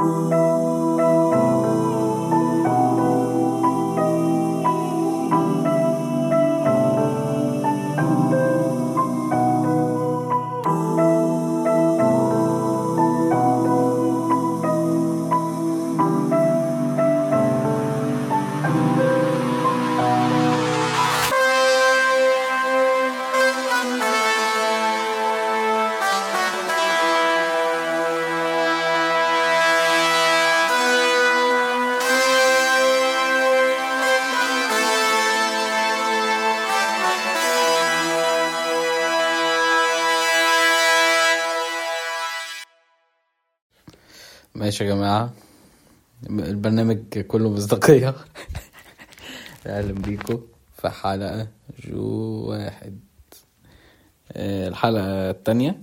Oh. ماشي يا جماعة. البرنامج كله مصداقية. أهلا بيكم في حلقة جو واحد. آه، الحلقة التانية.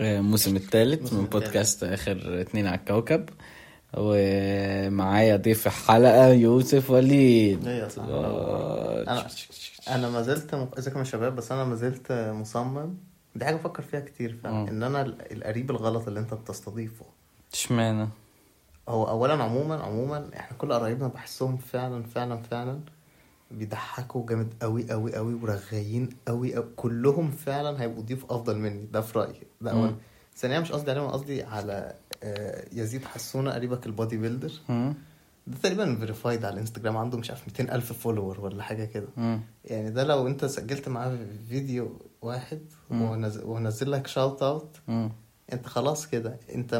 آه، الموسم الثالث من. بودكاست آخر اتنين على الكوكب. ومعايا ضيف الحلقة يوسف وليد. إيه يا صاحبي. آه، أنا أنا ما زلت ازيكم يا شباب بس أنا ما زلت مصمم. دي حاجة بفكر فيها كتير. فعلا. إن أنا ال- القريب الغلط اللي أنت بتستضيفه. اشمعنى هو اولا عموما عموما إحنا كل قرايبنا بحسهم فعلا فعلا فعلا بيضحكوا جامد قوي قوي قوي ورغايين قوي قوي كلهم فعلا هيبقوا ضيوف أفضل مني ده في رأيي ده. اولا ثانيا مش قصدي عليهم قصدي على آه، يزيد حسونة قريبك ال body builder؟ ده تقريبا verified على الإنستجرام عنده مش عارف 200 ألف follower ولا حاجة كده. يعني ده لو أنت سجلت معاه فيديو واحد. ونزل, ونزل لك shout out. أنت خلاص كده أنت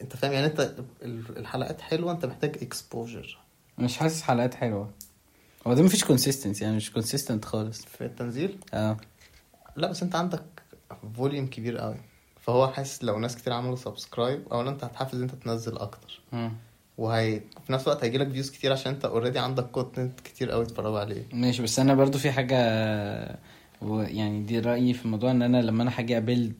انت فاهم؟ يعني انت ال- الحلقات حلوة انت محتاج exposure مش حاسس حلقات حلوة. هو ده مفيش consistency يعني مش consistent خالص. في التنزيل؟ آه. لا بس انت عندك volume كبير قوي. فهو حاسس لو ناس كتير عملوا subscribe اولا انت هتحافظ انت تنزل أكتر. مم. وهي في نفس الوقت هيجيلك views كتير عشان انت already عندك content كتير قوي تتفرجوا عليه. ماشي بس أنا برضو في حاجة يعني دي رأيي في الموضوع إن أنا لما أنا هاجي أ build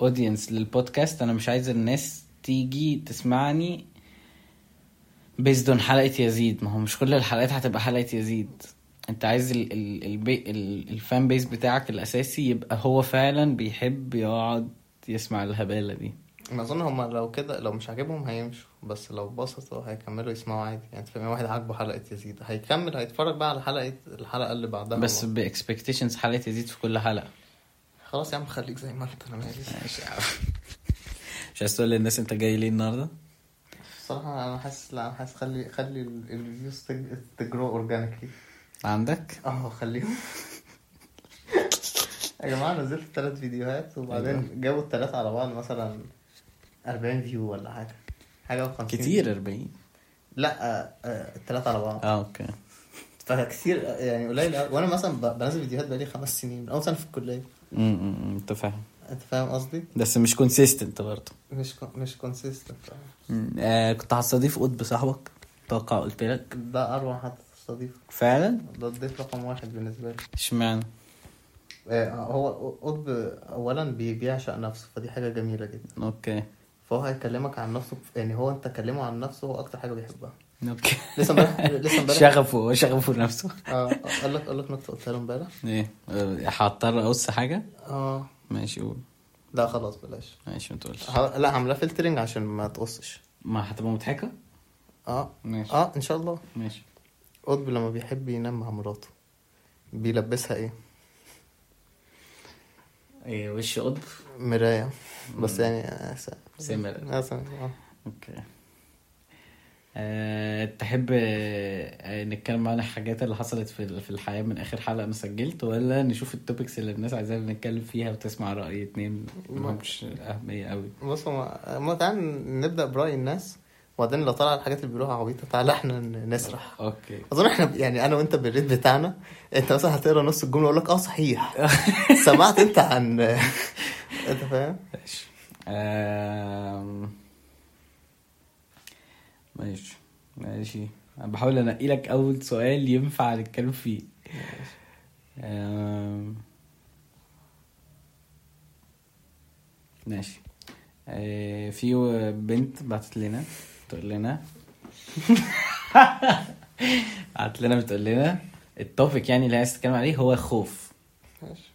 audience للبودكاست أنا مش عايز الناس تيجي تسمعني based on حلقة يزيد. ما هو مش كل الحلقات هتبقى حلقة يزيد. انت عايز ال ال البي ال ال fan base بتاعك الأساسي يبقى هو فعلا بيحب يقعد يسمع الهبالة دي. ما أظن هما لو كده لو مش عاجبهم هيمشوا بس لو بسطوا هيكملوا يسمعوا عادي. يعني أنت فاهم؟ واحد عاجبه حلقة يزيد. هيكمل هيتفرج بقى على حلقة الحلقة اللي بعدها. بس ب expectations حلقة يزيد في كل حلقة. خلاص يا عم خليك زي ما أنت. أنا مالي ماشي يا عم. مش عايز تقول للناس انت جاي ليه النهارده؟ الصراحة أنا حاسس لا أنا حاسس خلي خلي ال views ت grow organically عندك؟ آه خليهم. يا جماعة نزلت ثلاث فيديوهات وبعدين جابوا الثلاثة على بعض مثلا 40 view ولا حاجة. حاجة و 50 كتير 40 لا آه، آه، الثلاثة على بعض. آه okay. فكتير يعني قليل. وأنا مثلا بنزل فيديوهات بقالي خمس سنين من أول سنة في الكلية. امم انت فاهم أنت فاهم قصدي؟ بس مش consistent برضه. مش كو... مش consistent آه كنت هستضيف قطب صاحبك أتوقع قلت لك. ده أروع حد تستضيفه فعلا؟ ده الضيف رقم واحد بالنسبة لي. اشمعنى؟ آه، هو قطب اولا بي- بيعشق نفسه فدي حاجة جميلة جدا. okay. فهو هيكلمك عن نفسه يعني هو أنت كلمه عن نفسه هو أكتر حاجة بيحبها. okay. لسه امبارح لسه امبارح شغفه شغفه نفسه آه قال لك قال لك نكته قلتها له امبارح. إيه. آه، هضطر أقص حاجة؟ آه. ماشي قول. لا خلاص بلاش. ماشي ما تقولش. ه- لا عاملاه filtering عشان ما تقصش. ما هتبقى مضحكة؟ آه. ماشي. آه إن شاء الله. ماشي. قطب لما بيحب ينام مع مراته بيلبسها إيه؟ إيه وش قطب؟ مراية. بس. يعني آه، سمر س- آه. okay. أه تحب آه، نتكلم عن الحاجات اللي حصلت في في الحياة من آخر حلقة أنا سجلت ولا نشوف ال topics اللي الناس عايزانا نتكلم فيها وتسمع رأي اتنين ملهمش أهمية قوي بص ما تعال نبدأ برأي الناس وبعدين لو طلع الحاجات اللي بيقولوها عبيطة تعالى إحنا نسرح. أوكي. أظن إحنا يعني أنا وأنت بالريت بتاعنا أنت مثلا هتقرأ نص الجملة أقول لك آه صحيح. سمعت أنت عن أنت فاهم؟ ماشي. ماشي. أنا بحاول أنقي لك أول سؤال ينفع نتكلم فيه. ماشي. آه، في بنت بعتت لنا تقول لنا. بعتت لنا بتقول لنا. ال topic يعني اللي عايز تتكلم عليه هو الخوف ماشي.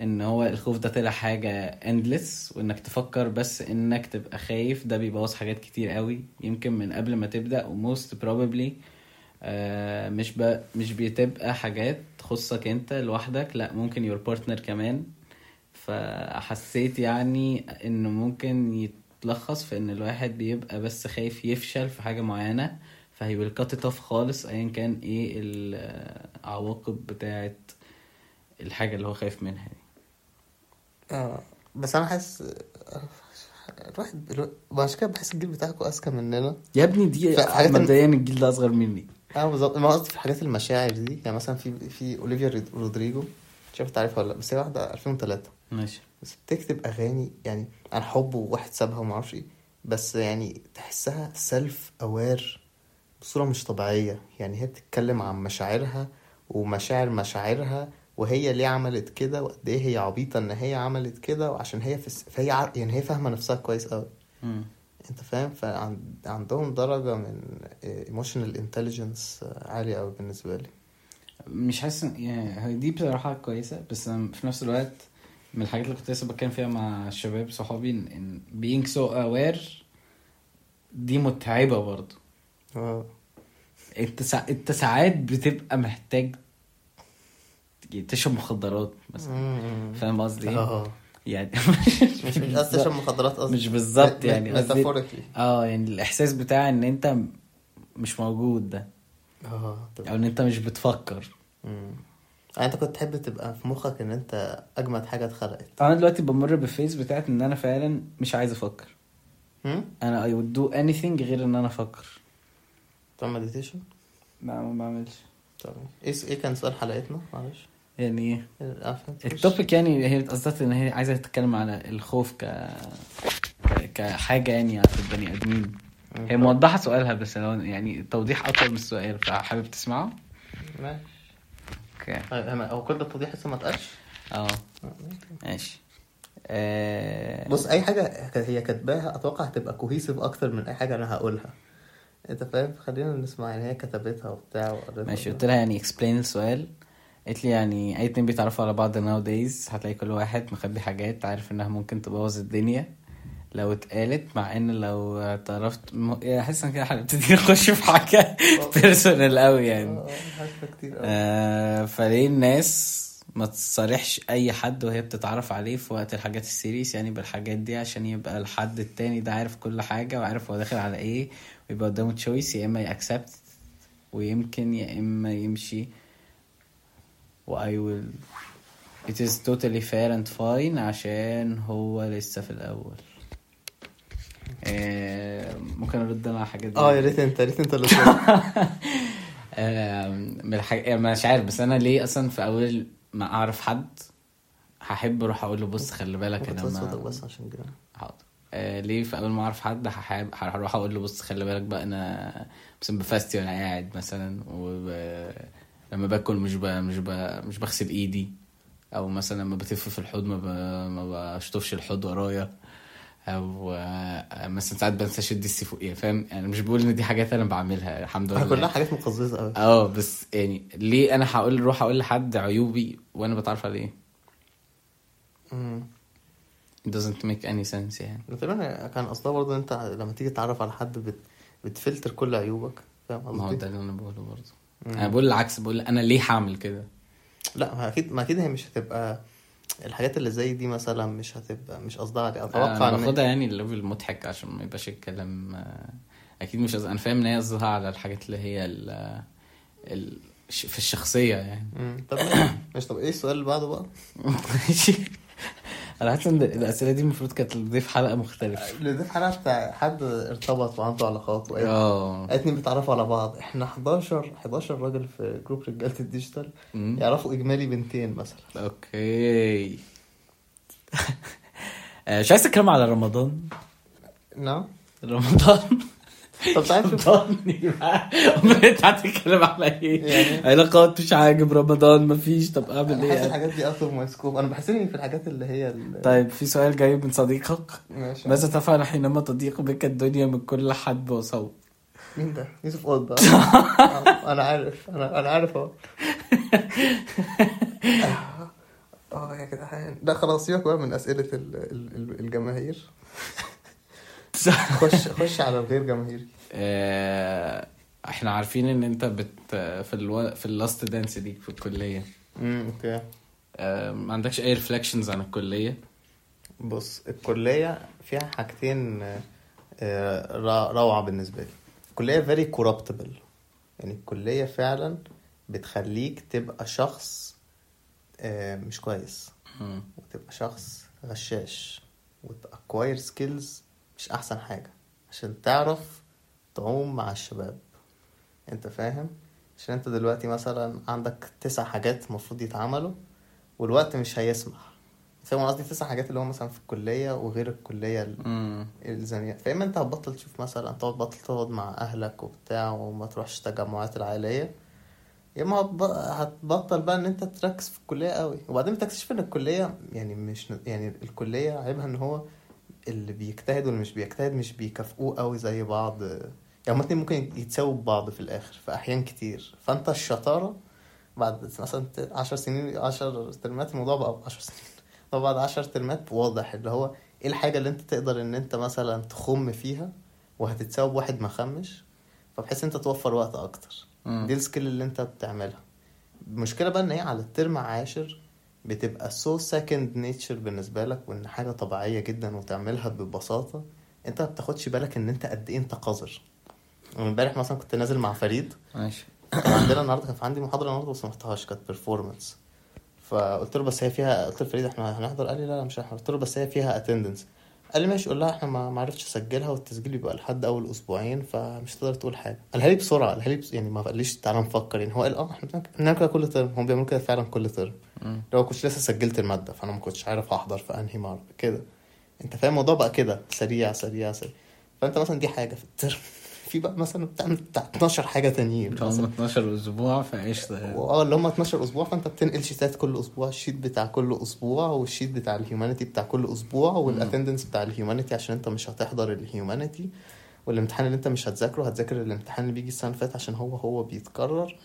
إن هو الخوف ده طلع حاجة endless وإنك تفكر بس إنك تبقى خايف ده بيبوظ حاجات كتير قوي. يمكن من قبل ما تبدأ و most probably آه مش ب... مش بتبقى حاجات تخصك أنت لوحدك لأ ممكن your partner كمان. فحسيت يعني إنه ممكن يتلخص في إن الواحد بيبقى بس خايف يفشل في حاجة معينة فهي it off خالص ايا كان إيه العواقب بتاعت الحاجة اللي هو خايف منها دي آه بس أنا حاسس الواحد الو- عشان كده بحس الجيل بتاعكم أذكى مننا. يا ابني دي الم- مبدئيا الجيل ده أصغر مني. آه بالظبط. ما قصدي في حاجات المشاعر دي يعني مثلا في في أوليفيا رودريجو مش عارف تعرفها ولا لأ بس هي واحدة 2003 ماشي. بس بتكتب أغاني يعني عن حب وواحد سابها وما أعرفش إيه بس يعني تحسها self aware بصورة مش طبيعية. يعني هي بتتكلم عن مشاعرها ومشاعر مشاعرها وهي ليه عملت كده وقد إيه هي عبيطة إن هي عملت كده وعشان هي في الس... فهي ع... يعني هي فاهمة نفسها كويس قوي. أنت فاهم؟ فعندهم درجة من emotional intelligence عالية قوي بالنسبة لي. مش حاسس يعني دي بصراحة كويسة بس في نفس الوقت من الحاجات اللي كنت لسه بتكلم فيها مع الشباب صحابي إن being so aware دي متعبة برضه. آه. أنت سا... أنت ساعات بتبقى محتاج تشرب مخدرات مثلا. فاهم قصدي؟ إيه؟ آه يعني مش مش قصدي تشرب مخدرات قصدي. مش بالظبط يعني قصدي آه يعني الإحساس بتاع إن أنت مش موجود ده. آه أو إن أنت مش بتفكر. مم. يعني أنت كنت تحب تبقى في مخك إن أنت أجمد حاجة اتخلقت. أنا دلوقتي بمر بال phase بتاعت إن أنا فعلا مش عايز أفكر. أنا I would do anything غير إن أنا أفكر. بتعمل meditation لا ما بعملش. طب إيه إيه كان سؤال حلقتنا؟ معلش. يعني ال topic يعني هي قصدت إن هي عايزة تتكلم على الخوف ك ك- كحاجة يعني عند البني آدمين. هي موضحة سؤالها بس لو يعني توضيح أكتر من السؤال فحابب تسمعه؟ ماشي. okay. هو كل ده التوضيح لسه ما اتقالش؟ أه. ماشي. آه... بص أي حاجة هي كاتباها أتوقع هتبقى cohesive أكتر من أي حاجة أنا هقولها. أنت فاهم؟ خلينا نسمع يعني هي كتبتها وبتاع ماشي قلت لها يعني explain السؤال. قالت لي يعني أي اتنين بيتعرفوا على بعض nowadays هتلاقي كل واحد مخبي حاجات عارف إنها ممكن تبوظ الدنيا. لو اتقالت مع إن لو اعترفت م... يعني حاسس إن كده هنبتدي نخش في حاجة personal قوي يعني. آه حاسه كتير آه فليه الناس ما تصارحش أي حد وهي بتتعرف عليه في وقت الحاجات ال serious يعني بالحاجات دي عشان يبقى الحد التاني ده عارف كل حاجة وعارف هو داخل على إيه ويبقى قدامه choice يا إما ي accept ويمكن يا إما يمشي. و I will it is totally fair and fine عشان هو لسه في الأول. آه ممكن أرد أنا على الحاجات دي؟ آه يا ريت أنت يا ريت أنت اللي من الحاجة يعني مش عارف بس أنا ليه أصلا في أول ما أعرف حد هحب أروح أقول له بص خلي بالك أنا ما بس عشان كده. حاضر. آه ليه في أول ما أعرف حد هحب هروح أقول له بص خلي بالك بقى أنا مثلا بفاستي وأنا قاعد مثلا ولما باكل مش ب... مش ب... مش بغسل ايدي أو مثلا لما بتف في الحوض ما ب... ما بشطفش الحوض ورايا أو مثلا ساعات بنسى أشد السيفوقيه فاهم؟ يعني مش بقول إن دي حاجات أنا بعملها الحمد لله. كلها حاجات مقززة قوي آه بس يعني ليه أنا هقول روح أقول لحد عيوبي وأنا بتعرف عليه؟ امم it doesn't make any sense يعني. تقريبا كان قصدها برضه أنت لما تيجي تتعرف على حد بت... بتفلتر كل عيوبك فاهم ما هو قصدي؟ ده اللي أنا بقوله برضه. أنا بقول العكس بقول أنا ليه هعمل كده لا ما أكيد ما أكيد هي مش هتبقى الحاجات اللي زي دي مثلا مش هتبقى مش قصدها أتوقع أنا إن باخدها يعني الليفل مضحك عشان ما يبقاش الكلام آه، أكيد مش أنا فاهم إن هي قصدها على الحاجات اللي هي ال... ال... في الشخصية يعني. طب. ماشي طب إيه السؤال اللي بعده بقى؟ أنا حاسس إن الأسئلة دي المفروض كانت تضيف حلقة مختلفة. ده حلقة بتاع حد ارتبط وعنده علاقات وقال آه. اتنين بيتعرفوا على بعض. إحنا 11 11 راجل في جروب رجالة الديجيتال. يعرفوا إجمالي بنتين مثلا. okay. آه، مش عايز اتكلم على رمضان؟ نعم. رمضان؟ طب تعال شوف يبقى امال انت هتتكلم على إيه؟ يعني- علاقات مش عاجب رمضان مفيش طب أعمل إيه؟ حاسس يعني؟ الحاجات دي out of my scope أنا بحس اني في الحاجات اللي هي ال- طيب في سؤال جاي من صديقك ماشي ماذا تفعل حينما تضيق بك الدنيا من كل حد وصوت؟ مين ده؟ يوسف قطب أنا عارف أنا أنا عارف أهو آه يا جدعان لا خلاص سيبك بقى من أسئلة ال- ال- ال- الجماهير خش خش على الغير جماهيري. آه، إحنا عارفين ان انت بت في ألو... في اللاست دانس دي في الكلية. امم okay. آه، ما عندكش اي reflections عن الكلية؟ بص الكلية فيها حاجتين آه، روعة بالنسبة لي. الكلية very corruptible. يعني الكلية فعلا بتخليك تبقى شخص مش كويس. وتبقى شخص غشاش. وت acquire skills مش أحسن حاجة عشان تعرف تعوم مع الشباب. أنت فاهم؟ عشان أنت دلوقتي مثلا عندك تسع حاجات المفروض يتعملوا والوقت مش هيسمح. فاهم قصدي؟ تسع حاجات اللي هو مثلا في الكلية وغير الكلية ال- مم. الزنية. فاما أنت هتبطل تشوف مثلا تقعد بطل تقعد مع أهلك وبتاع وما تروحش التجمعات العائلية. يا إما هتب- هتبطل بقى إن أنت تركز في الكلية قوي. وبعدين بتكتشف إن الكلية يعني مش يعني الكلية عيبها إن هو اللي بيجتهد واللي مش بيجتهد مش بيكافئوه قوي زي بعض. يعني هما الاتنين ممكن يتساووا ببعض في الآخر في أحيان كتير. فأنت الشطارة بعد مثلا عشر سنين عشر ترمات الموضوع بقى عشر سنين. طب بعد عشر ترمات واضح اللي هو إيه الحاجة اللي أنت تقدر إن أنت مثلا تخم فيها وهتتساوي بواحد ما خمش فبحيث أنت توفر وقت أكتر. مم. دي ال skill اللي أنت بتعملها. المشكلة بقى إن هي على الترم عاشر بتبقى so second nature بالنسبة لك وإن حاجة طبيعية جدا وتعملها ببساطة أنت ما بتاخدش بالك إن أنت قد إيه أنت قذر. امبارح مثلا كنت نازل مع فريد. ماشي. كان عندنا النهارده كان عندي محاضرة النهارده بس ما رحتهاش كانت performance فقلت له بس هي فيها قلت لفريد إحنا هنحضر؟ قال لي لا لا مش هنحضر. قلت له بس هي فيها attendance قال لي ماشي قول لها إحنا ما عرفتش اسجلها والتسجيل بيبقى لحد أول أسبوعين فمش هتقدر تقول حاجة. قالها لي بسرعة قالها لي بس يعني ما قاليش تعالى نفكر يعني هو قال آه إحنا بنعمل- كده. كل ترم هم بيعملوا كده فعلا كل ترم. لو كنتش لسه سجلت المادة فأنا ما كنتش عارف هحضر في أنهي مرة كده. أنت فاهم الموضوع بقى كده سريع سريع سريع. فأنت مثلا دي حاجة في الترم في بقى مثلا بتعمل بتاع 12 حاجة تانيين هم مثلا. 12 أسبوع فقشطه آه اللي هم 12 أسبوع فأنت بتنقل sheet ات كل أسبوع ال sheet بتاع كل أسبوع وال sheet بتاع ال humanity بتاع كل أسبوع وال attendance بتاع ال humanity عشان انت مش هتحضر ال humanity والامتحان اللي انت مش هتذاكره هتذاكر الامتحان اللي بيجي السنة اللي فاتت عشان هو هو بيتكرر.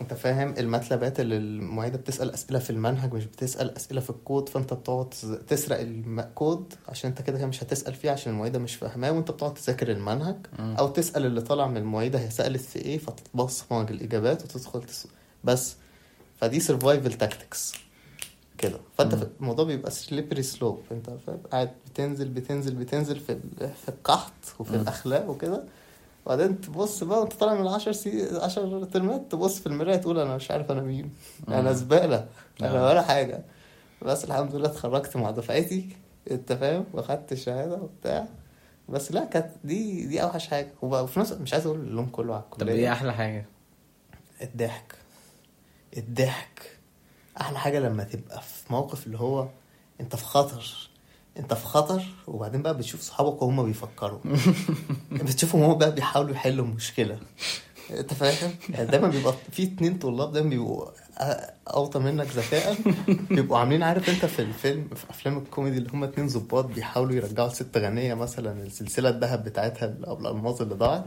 انت فاهم ال MATLAB ات اللي المعيدة بتسأل أسئلة في المنهج مش بتسأل أسئلة في الكود فأنت بتقعد تسرق الكود عشان انت كده مش هتسأل فيه عشان المعيدة مش فاهماه وانت بتقعد تذاكر المنهج. أو تسأل اللي طالع من المعيدة هي سالت في إيه فتبصمج الإجابات وتدخل تس... بس. فدي survival tactics كده. فأنت الموضوع بيبقى slippery slope انت قاعد بتنزل بتنزل بتنزل في في القحط وفي. الأخلاق وكده. وبعدين تبص بقى وانت طالع من العشر سي... عشر ترمات تبص في المراية تقول أنا مش عارف أنا مين. أنا. زبالة أنا آه. ولا حاجة. بس الحمد لله اتخرجت مع دفعتي أنت فاهم؟ وأخدت الشهادة وبتاع. بس لا كانت دي دي أوحش حاجة. وبقى في نفس مش عايز أقول اللوم كله على طب الكلية. إيه أحلى حاجة؟ الضحك. الضحك. أحلى حاجة لما تبقى في موقف اللي هو أنت في خطر انت في خطر وبعدين بقى بتشوف صحابك وهم بيفكروا. بتشوفهم هم بقى بيحاولوا يحلوا مشكله انت فاهم؟ يعني دايما بيبقى في اتنين طلاب دايما بيبقوا اوطى منك ذكاء بيبقوا عاملين عارف انت في الفيلم في أفلام الكوميدي اللي هم اتنين ظباط بيحاولوا يرجعوا ست غنية مثلا السلسلة الذهب بتاعتها أو الالماظ اللي ضاعت.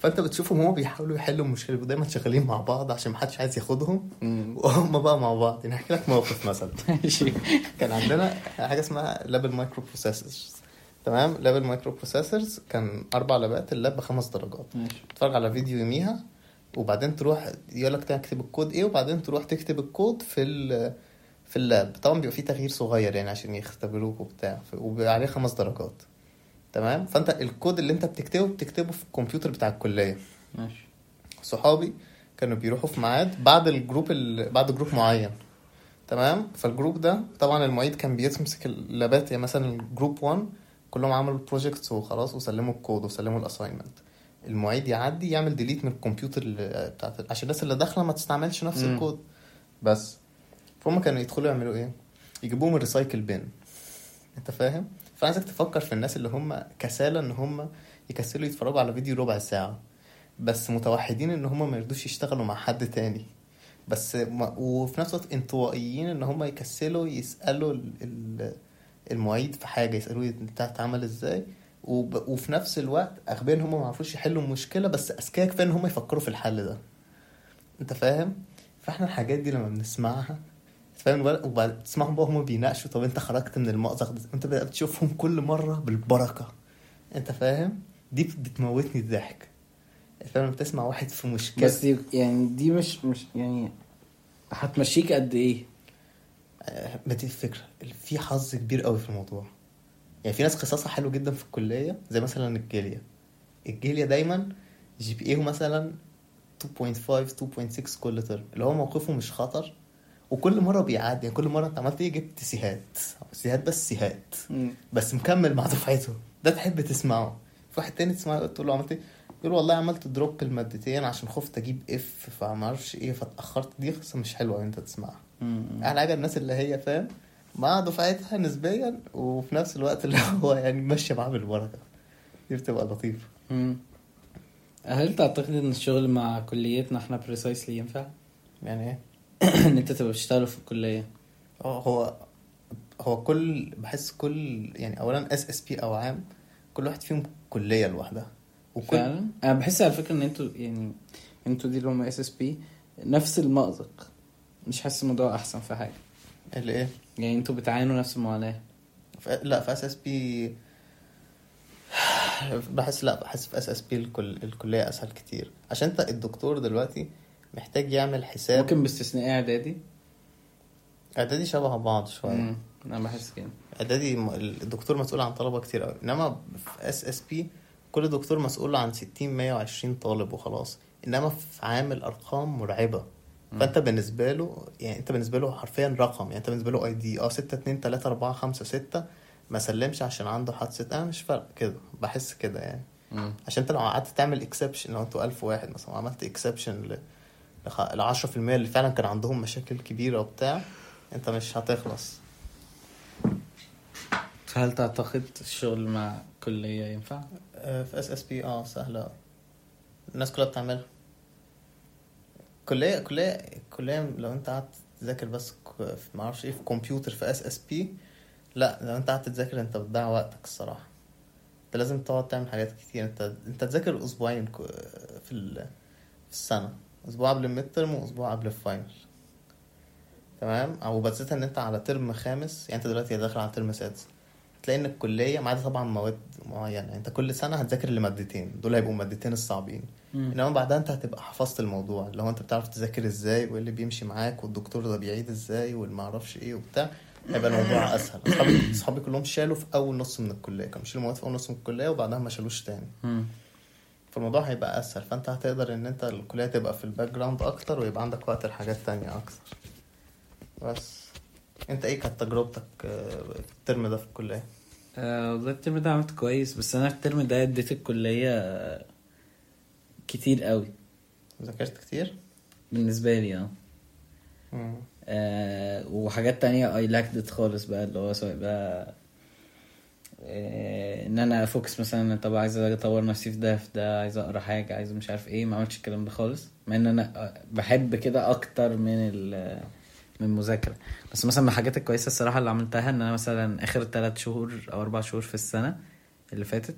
فانت بتشوفهم هما بيحاولوا يحلوا المشكلة بيبقوا دايما شغالين مع بعض عشان محدش عايز ياخدهم. وهم بقى مع بعض. يعني احكي لك موقف مثلا. كان عندنا حاجة اسمها lab microprocessors تمام؟ lab ال microprocessors كان أربع لابات ال lab بخمس درجات. ماشي. تتفرج على فيديو يوميها وبعدين تروح يقول لك تكتب الكود إيه وبعدين تروح تكتب الكود في ال في ال lab. طبعا بيبقى فيه تغيير صغير يعني عشان يختبروك وبتاع وبيبقى عليه خمس درجات. تمام؟ فأنت الكود اللي أنت بتكتبه بتكتبه في الكمبيوتر بتاع الكلية. ماشي. صحابي كانوا بيروحوا في ميعاد بعد ال group ال... بعد group معين. تمام؟ فال group ده طبعا المعيد كان بيمسك اللابات يعني مثلا ال group 1 كلهم عملوا ال projects وخلاص وسلموا الكود وسلموا ال assignment المعيد يعدي يعمل delete من الكمبيوتر بتاعت عشان الناس اللي داخلة ما تستعملش نفس مم. الكود بس. فهم كانوا يدخلوا يعملوا إيه؟ يجيبوه من ال recycle bin أنت فاهم؟ فانا عايزك تفكر في الناس اللي هم كسالى إن هم يكسلوا يتفرجوا على فيديو ربع ساعة بس متوحدين إن هم ما يرضوش يشتغلوا مع حد تاني. بس ما وفي نفس الوقت انطوائيين إن هم يكسلوا يسألوا ال- ال- المعيد في حاجة يسألوه انت هتعمل إزاي. وفي نفس الوقت أغبياء إن هم ما يعرفوش يحلوا المشكلة بس أذكياء كفاية إن هم يفكروا في الحل ده. أنت فاهم؟ فإحنا الحاجات دي لما بنسمعها فاهم الولد وبعد تسمعهم بقى هم بيناقشوا طب انت خرجت من المأزق ده؟ انت بقى بتشوفهم كل مرة بالبركة. انت فاهم؟ دي بتموتني الضحك. فاهم بتسمع واحد في مشكلة. بس يعني دي مش مش يعني هتمشيك قد إيه؟ آه، ما دي الفكرة. في حظ كبير قوي في الموضوع. يعني في ناس قصصها حلو جدا في الكلية زي مثلا الجاليه الجاليه دايما جي بي إيه مثلا 2.5 2.6 كل ترم اللي هو موقفه مش خطر وكل مرة بيعدي يعني كل مرة انت عملت إيه جبت سيهات. سيهات بس سيهات. بس مكمل مع دفعته. ده تحب تسمعه. في واحد تاني تسمعه تقول له عملت إيه؟ يقول والله عملت drop المادتين عشان خفت أجيب F فما أعرفش إيه فاتأخرت. دي قصة مش حلوة انت تسمعها. أحلى حاجة الناس اللي هي فاهم؟ مع دفعتها نسبيا وفي نفس الوقت اللي هو يعني ماشية معاه بالبركة. دي بتبقى لطيفة. هل تعتقد إن الشغل مع كليتنا إحنا precisely ينفع؟ يعني إيه؟ إن أنت تبقى بتشتغل في الكلية. هو هو هو كل بحس كل يعني اولا SSP أو عام كل واحد فيهم كلية لوحدها. وكل فعلا؟ أنا بحس على فكرة إن أنتوا يعني أنتوا دي اللي هم SSP نفس المأزق. مش حاسس الموضوع أحسن في حاجة. اللي إيه؟ يعني أنتوا بتعانوا نفس المعاناة. ف- لا في SSP بحس لا بحس في SSP الكل... الكلية أسهل كتير. عشان أنت الدكتور دلوقتي محتاج يعمل حساب. ممكن باستثناء إعدادي؟ إعدادي شبه بعض شوية. أنا بحس كده. إعدادي الدكتور مسؤول عن طلبة كتير قوي إنما في SSP كل دكتور مسؤول عن 60 120 طالب وخلاص. إنما في عامل ارقام مرعبة. فأنت بالنسبة له يعني أنت بالنسبة له حرفيا رقم. يعني أنت بالنسبة له ID آه 6 2 3 4 5 6 ما سلمش عشان عنده حادثه أنا مش فارق كده. بحس كده يعني. مم. عشان أنت لو قعدت تعمل exception لو أنتوا 1000 واحد مثلا وعملت exception ل ل 10% اللي فعلا كان عندهم مشاكل كبيرة وبتاع انت مش هتخلص. هل تعتقد الشغل مع كلية ينفع؟ آه، في SSP آه سهلة. الناس كلها بتعملها. كلية كلية كلية لو انت قعدت تذاكر بس في معرفش إيه في كمبيوتر في SSP لا لو انت قعدت تذاكر انت بتضيع وقتك الصراحة. انت لازم تقعد تعمل حاجات كتير. انت انت تذاكر أسبوعين في ال... في السنة. أسبوع قبل ال midterm وأسبوع قبل ال final تمام؟ أو بالذات إن أنت على ترم خامس يعني أنت دلوقتي داخل على ترم سادس تلاقي إن الكلية ما عدا طبعا مواد معينة يعني أنت كل سنة هتذاكر لمادتين دول هيبقوا المادتين الصعبين. مم. إنما بعدها أنت هتبقى حفظت الموضوع اللي هو أنت بتعرف تذاكر إزاي وإيه اللي بيمشي معاك والدكتور ده بيعيد إزاي والما أعرفش إيه وبتاع هيبقى الموضوع أسهل. اصحابي أصحابي كلهم شالوا في أول نص من الكلية كانوا بيشيلوا مواد في أول نص من الكلية وبعدها ما شالوش تاني. فالموضوع هيبقى أسهل. فأنت هتقدر إن أنت الكلية تبقى في ال background أكتر ويبقى عندك وقت لحاجات تانية أكتر. بس. أنت إيه كانت تجربتك آه، في الترم ده في الكلية؟ آه والله الترم ده عملت كويس بس أنا الترم ده اديت الكلية كتير قوي. ذاكرت كتير؟ بالنسبة لي آه. آه وحاجات تانية I lacked it خالص بقى اللي هو سواء بقى إن أنا أ focus مثلا طب عايز أطور نفسي في ده في ده عايز أقرأ حاجة عايز مش عارف إيه ما عملتش الكلام ده خالص. مع إن أنا بحب كده أكتر من من المذاكره بس مثلا من الحاجات الكويسة الصراحة اللي عملتها إن أنا مثلا آخر ثلاث شهور أو أربع شهور في السنة اللي فاتت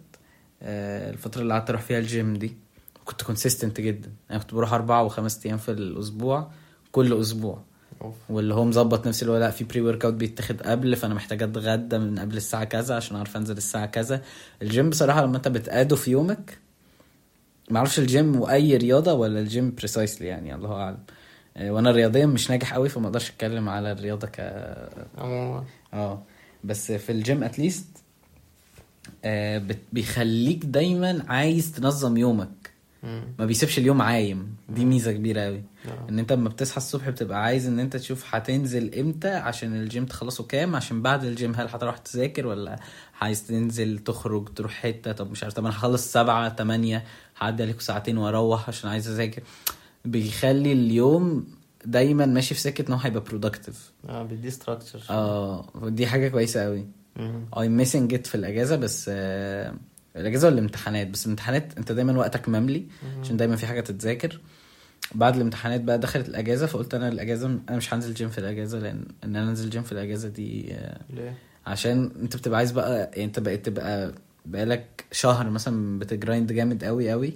آه الفترة اللي قعدت أروح فيها الجيم دي كنت consistent جدا. أنا كنت بروح أربعة وخمس أيام في الأسبوع كل أسبوع. أوف. واللي هو مظبط نفسي اللي هو لا في pre-workout بيتاخد قبل فأنا محتاج أتغدى من قبل الساعة كذا عشان أعرف أنزل الساعة كذا الجيم بصراحة لما أنت بتقاده في يومك ما أعرفش الجيم وأي رياضة ولا ال gym precisely يعني الله أعلم آه، وأنا رياضيا مش ناجح قوي فما أقدرش أتكلم على الرياضة ك آه بس في ال gym at least بيخليك دايما عايز تنظم يومك. ما بيسيبش اليوم عايم. دي ميزة كبيرة قوي آه. إن أنت لما بتصحى الصبح بتبقى عايز إن أنت تشوف هتنزل إمتى عشان الجيم تخلصه كام عشان بعد الجيم هل هتروح تذاكر ولا عايز تنزل تخرج تروح حتة. طب مش عارف طب أنا هخلص سبعة تمانية هعدي عليكم ساعتين وأروح عشان عايز أذاكر. بيخلي اليوم دايما ماشي في سكة إن هو هيبقى productive آه بيدي structure آه دي حاجة كويسة قوي I'm missing it في الأجازة بس آه الأجازة ولا الامتحانات بس الامتحانات أنت دايما وقتك مملي عشان دايما في حاجة تتذاكر. بعد الامتحانات بقى دخلت الأجازة فقلت أنا الأجازة أنا مش هنزل جيم في الأجازة لأن إن أنا أنزل جيم في الأجازة دي آه، ليه؟ عشان أنت بتبقى عايز بقى يعني أنت بقيت تبقى بقالك شهر مثلا بت grind جامد قوي قوي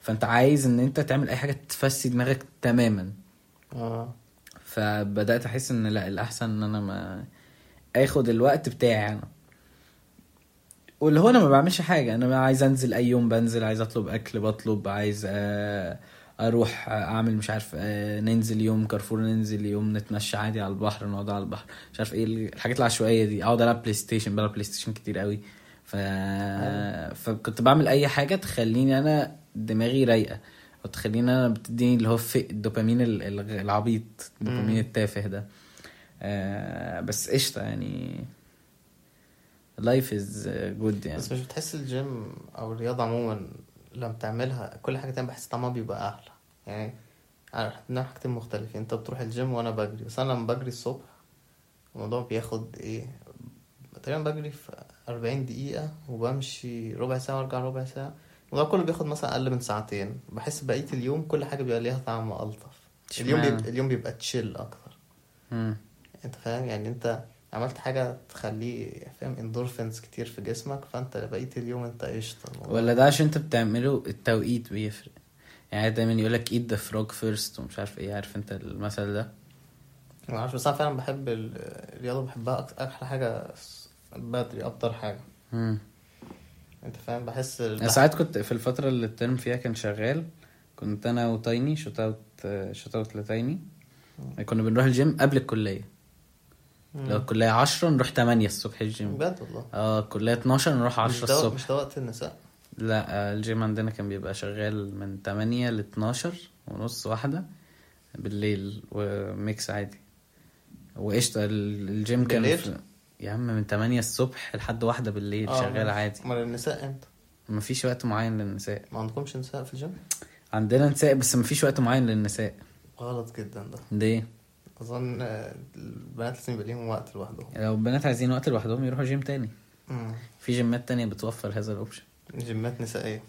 فأنت عايز إن أنت تعمل أي حاجة تفضي دماغك تماما. آه. فبدأت أحس إن لأ الأحسن إن أنا ما آخد الوقت بتاعي أنا. واللي هو أنا ما بعملش حاجة. أنا عايز انزل اي يوم بنزل عايز اطلب اكل بطلب عايز آه، أروح اعمل مش عارف آه، ننزل يوم كارفور ننزل يوم نتمشى عادي على البحر نقعد على البحر. مش عارف إيه الحاجات العشوائية دي. اقعد العب بلاي ستيشن بلعب بلاي ستيشن كتير قوي. ف... فكنت بعمل اي حاجة تخليني أنا دماغي رايقة. أو تخليني أنا بتديني اللي هو في الدوبامين ال- ال- العبيط الدوبامين. التافه ده. آه بس قشطة يعني. life is good يعني. بس مش بتحس الجيم أو الرياضة عموما لما بتعملها كل حاجة تانية بحس طعمها بيبقى أحلى يعني إحنا بنعمل حاجتين مختلفين. أنت بتروح الجيم وأنا بجري. بس أنا لما بجري الصبح الموضوع بياخد إيه؟ تقريبا بجري في 40 دقيقة وبمشي ربع ساعة وأرجع ربع ساعة. الموضوع كله بياخد مثلا أقل من ساعتين. بحس بقية اليوم كل حاجة بيبقى ليها طعم ألطف. اليوم؟ بيبقى اليوم بيبقى تشيل أكتر. مم. أنت فاهم؟ يعني أنت عملت حاجة تخليه فاهم اندورفينز كتير في جسمك فأنت بقية اليوم أنت الموضوع- ولا ده عشان انت بتعمله التوقيت بيفرق. يعني دايما يقول لك eat the frog first ومش عارف إيه عارف أنت المثل ده؟ معرفش بس أنا فعلا بحب ال- الرياضة بحبها أحلى حاجة بدري افضل حاجة. مم. أنت فاهم؟ بحس أنا ساعات كنت في الفترة اللي ال term فيها كان شغال كنت أنا وتايني shout out shout out لتايني. كنا بنروح الجيم قبل الكلية. مم. لو الكلية عشرة نروح تمانية الصبح الجيم. بجد والله؟ آه الكلية 12 نروح مش عشرة ده الصبح. مش ده وقت النساء؟ لا آه، الجيم عندنا كان بيبقى شغال من 8 ل 12 ونص واحدة بالليل و mix عادي. وقشطة ال- الجيم كان بالليل؟ في... يا عم من 8 الصبح لحد واحدة بالليل آه، شغال. عادي. أمال النساء إمتى؟ مفيش وقت معين للنساء. ما عندكمش نساء في الجيم؟ عندنا نساء بس مفيش وقت معين للنساء. غلط جدا ده. ليه؟ أظن آه، البنات لازم يبقى ليهم وقت لوحدهم. لو البنات عايزين وقت لوحدهم يروحوا جيم تاني. مم. في جيمات تانية بتوفر هذا ال option. جيمات نسائية.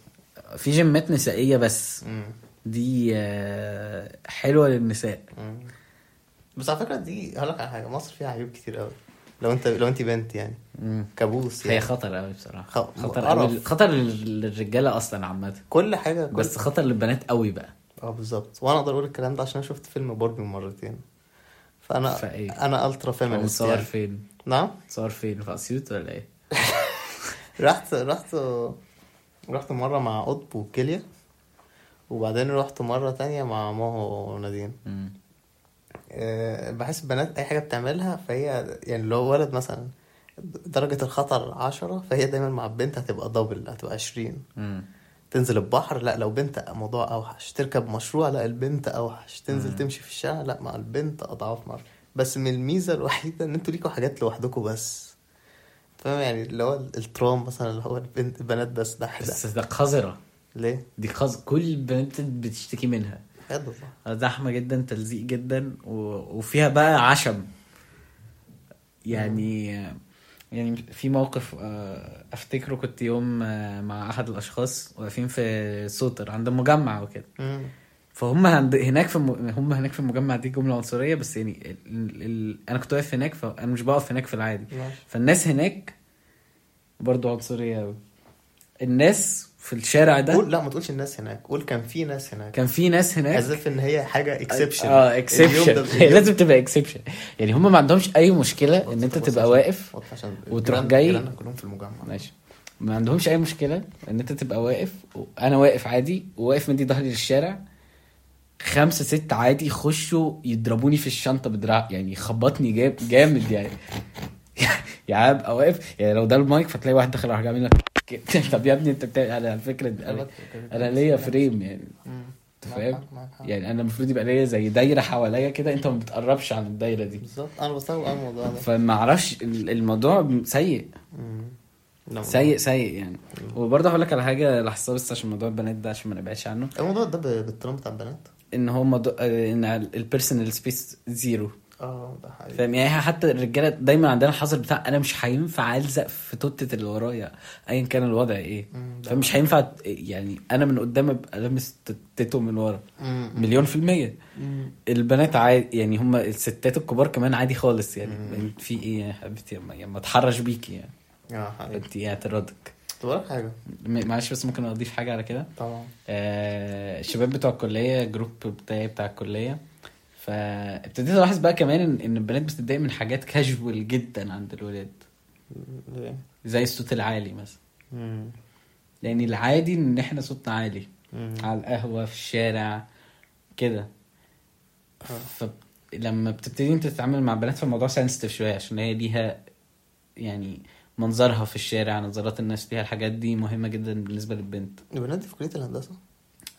في جيمات نسائية بس. مم. دي آه، حلوة للنساء. مم. بس على فكرة دي هقول لك على حاجة مصر فيها عيوب كتير قوي لو أنت لو أنت بنت يعني. مم. كابوس هي يعني. خطر قوي بصراحة. خ- خطر. قوي خطر لل- للرجالة أصلا عامة. كل حاجة كل... بس خطر للبنات قوي بقى. آه بالظبط. وأنا أقدر أقول الكلام ده عشان أنا شفت فيلم باربي مرتين. فانا فايه؟ أنا ultra feminist متصور يعني. فين نعم متصور فين في أسيوط ولا إيه رحت رحت رحت مرة مع قطب وكيليا وبعدين رحت مرة تانية مع ماهو ونادين. أه بحس البنات أي حاجة بتعملها فهي يعني لو ولد مثلا درجة الخطر عشرة فهي دايما مع البنت هتبقى دبل هتبقى عشرين. تنزل البحر لا لو بنت موضوع أوحش. تركب مشروع لا البنت أوحش. تنزل مم. تمشي في الشارع لا مع البنت أضعاف مرة. بس من الميزة الوحيدة إن أنتوا ليكوا حاجات لوحدكوا بس. فاهم؟ يعني اللي هو الترام مثلا اللي هو البنت البنات بس ده بس ده قذره ليه؟ دي قذ كل البنات بتشتكي منها. بجد والله. زحمة جدا تلزيق جدا و... وفيها بقى عشم. يعني يعني في موقف آه، افتكره كنت يوم آه، مع احد الاشخاص واقفين في سوتر عند مجمع وكده. فهم هناك في الم... هم هناك في المجمع دي جملة عنصرية بس يعني ال... ال... أنا كنت واقف هناك فانا مش بقف هناك في العادي. ماشي. فالناس هناك برضو عنصرية قوي الناس في الشارع ده؟ قول لا ما تقولش الناس هناك. قول كان في ناس هناك. كان في ناس هناك؟ If إن هي حاجة exception آه exception لازم تبقى exception يعني هم ما عندهمش أي مشكلة إن أنت تبقى واقف وتروح جاي. كلهم في المجمع. ماشي. ما عندهمش أي مشكلة إن أنت تبقى واقف. أنا واقف عادي وواقف مدي ظهري للشارع. خمسة ست عادي يخشوا يضربوني في الشنطة بدراع. يعني يخبطني جام جامد يعني. يعني ابقى واقف. يعني لو ده المايك فتلاقي واحد داخل راح جاي لك. طب يا ابني انت بتاع أنا على فكرة أنا, أنا ليا frame يعني انت فاهم؟ يعني أنا المفروض يبقى ليا زي دايرة حواليا كده انت ما بتقربش عن الدايرة دي. بالظبط. أنا بستوعب الموضوع ده. فما أعرفش ال- الموضوع سيء. سيء سيء يعني. وبرضه هقول لك على حاجة لاحظتها بس عشان موضوع البنات ده عشان ما نبعدش عنه. الموضوع ده ب- بالترام بتاع البنات؟ ان هو موضوع ان ال personal space zero آه ده حقيقي. فاهم؟ يعني حتى الرجالة دايما عندنا الحظر بتاع أنا مش هينفع ألزق في توتة اللي ورايا ايا كان الوضع إيه. فمش هينفع يعني أنا من قدام أبقى لامس تيتو من ورا. مليون في المية. مم. البنات عادي يعني هم الستات الكبار كمان عادي خالص يعني مم. في إيه يا حبيبتي؟ ما- اتحرش بيكي يعني. آه حقيقي. انت اعتراضك. طب حاجة. معلش بس ممكن أضيف حاجة على كده؟ طبعا. آه، الشباب بتوع الكلية جروب بتاعي بتاع الكلية فابتديت الاحظ بقى كمان ان البنات بتتضايق من حاجات كاجوال جدا عند الولاد؟ زي الصوت العالي مثلا. لأن العادي إن إحنا صوتنا عالي. على القهوة في الشارع كده آه. فلما بتبتدي أنت تتعامل مع بنات فالموضوع سنسيتيف شوية عشان هي ليها يعني منظرها في الشارع نظرات الناس ليها الحاجات دي مهمة جدا بالنسبة للبنت البنات دي في كلية الهندسة؟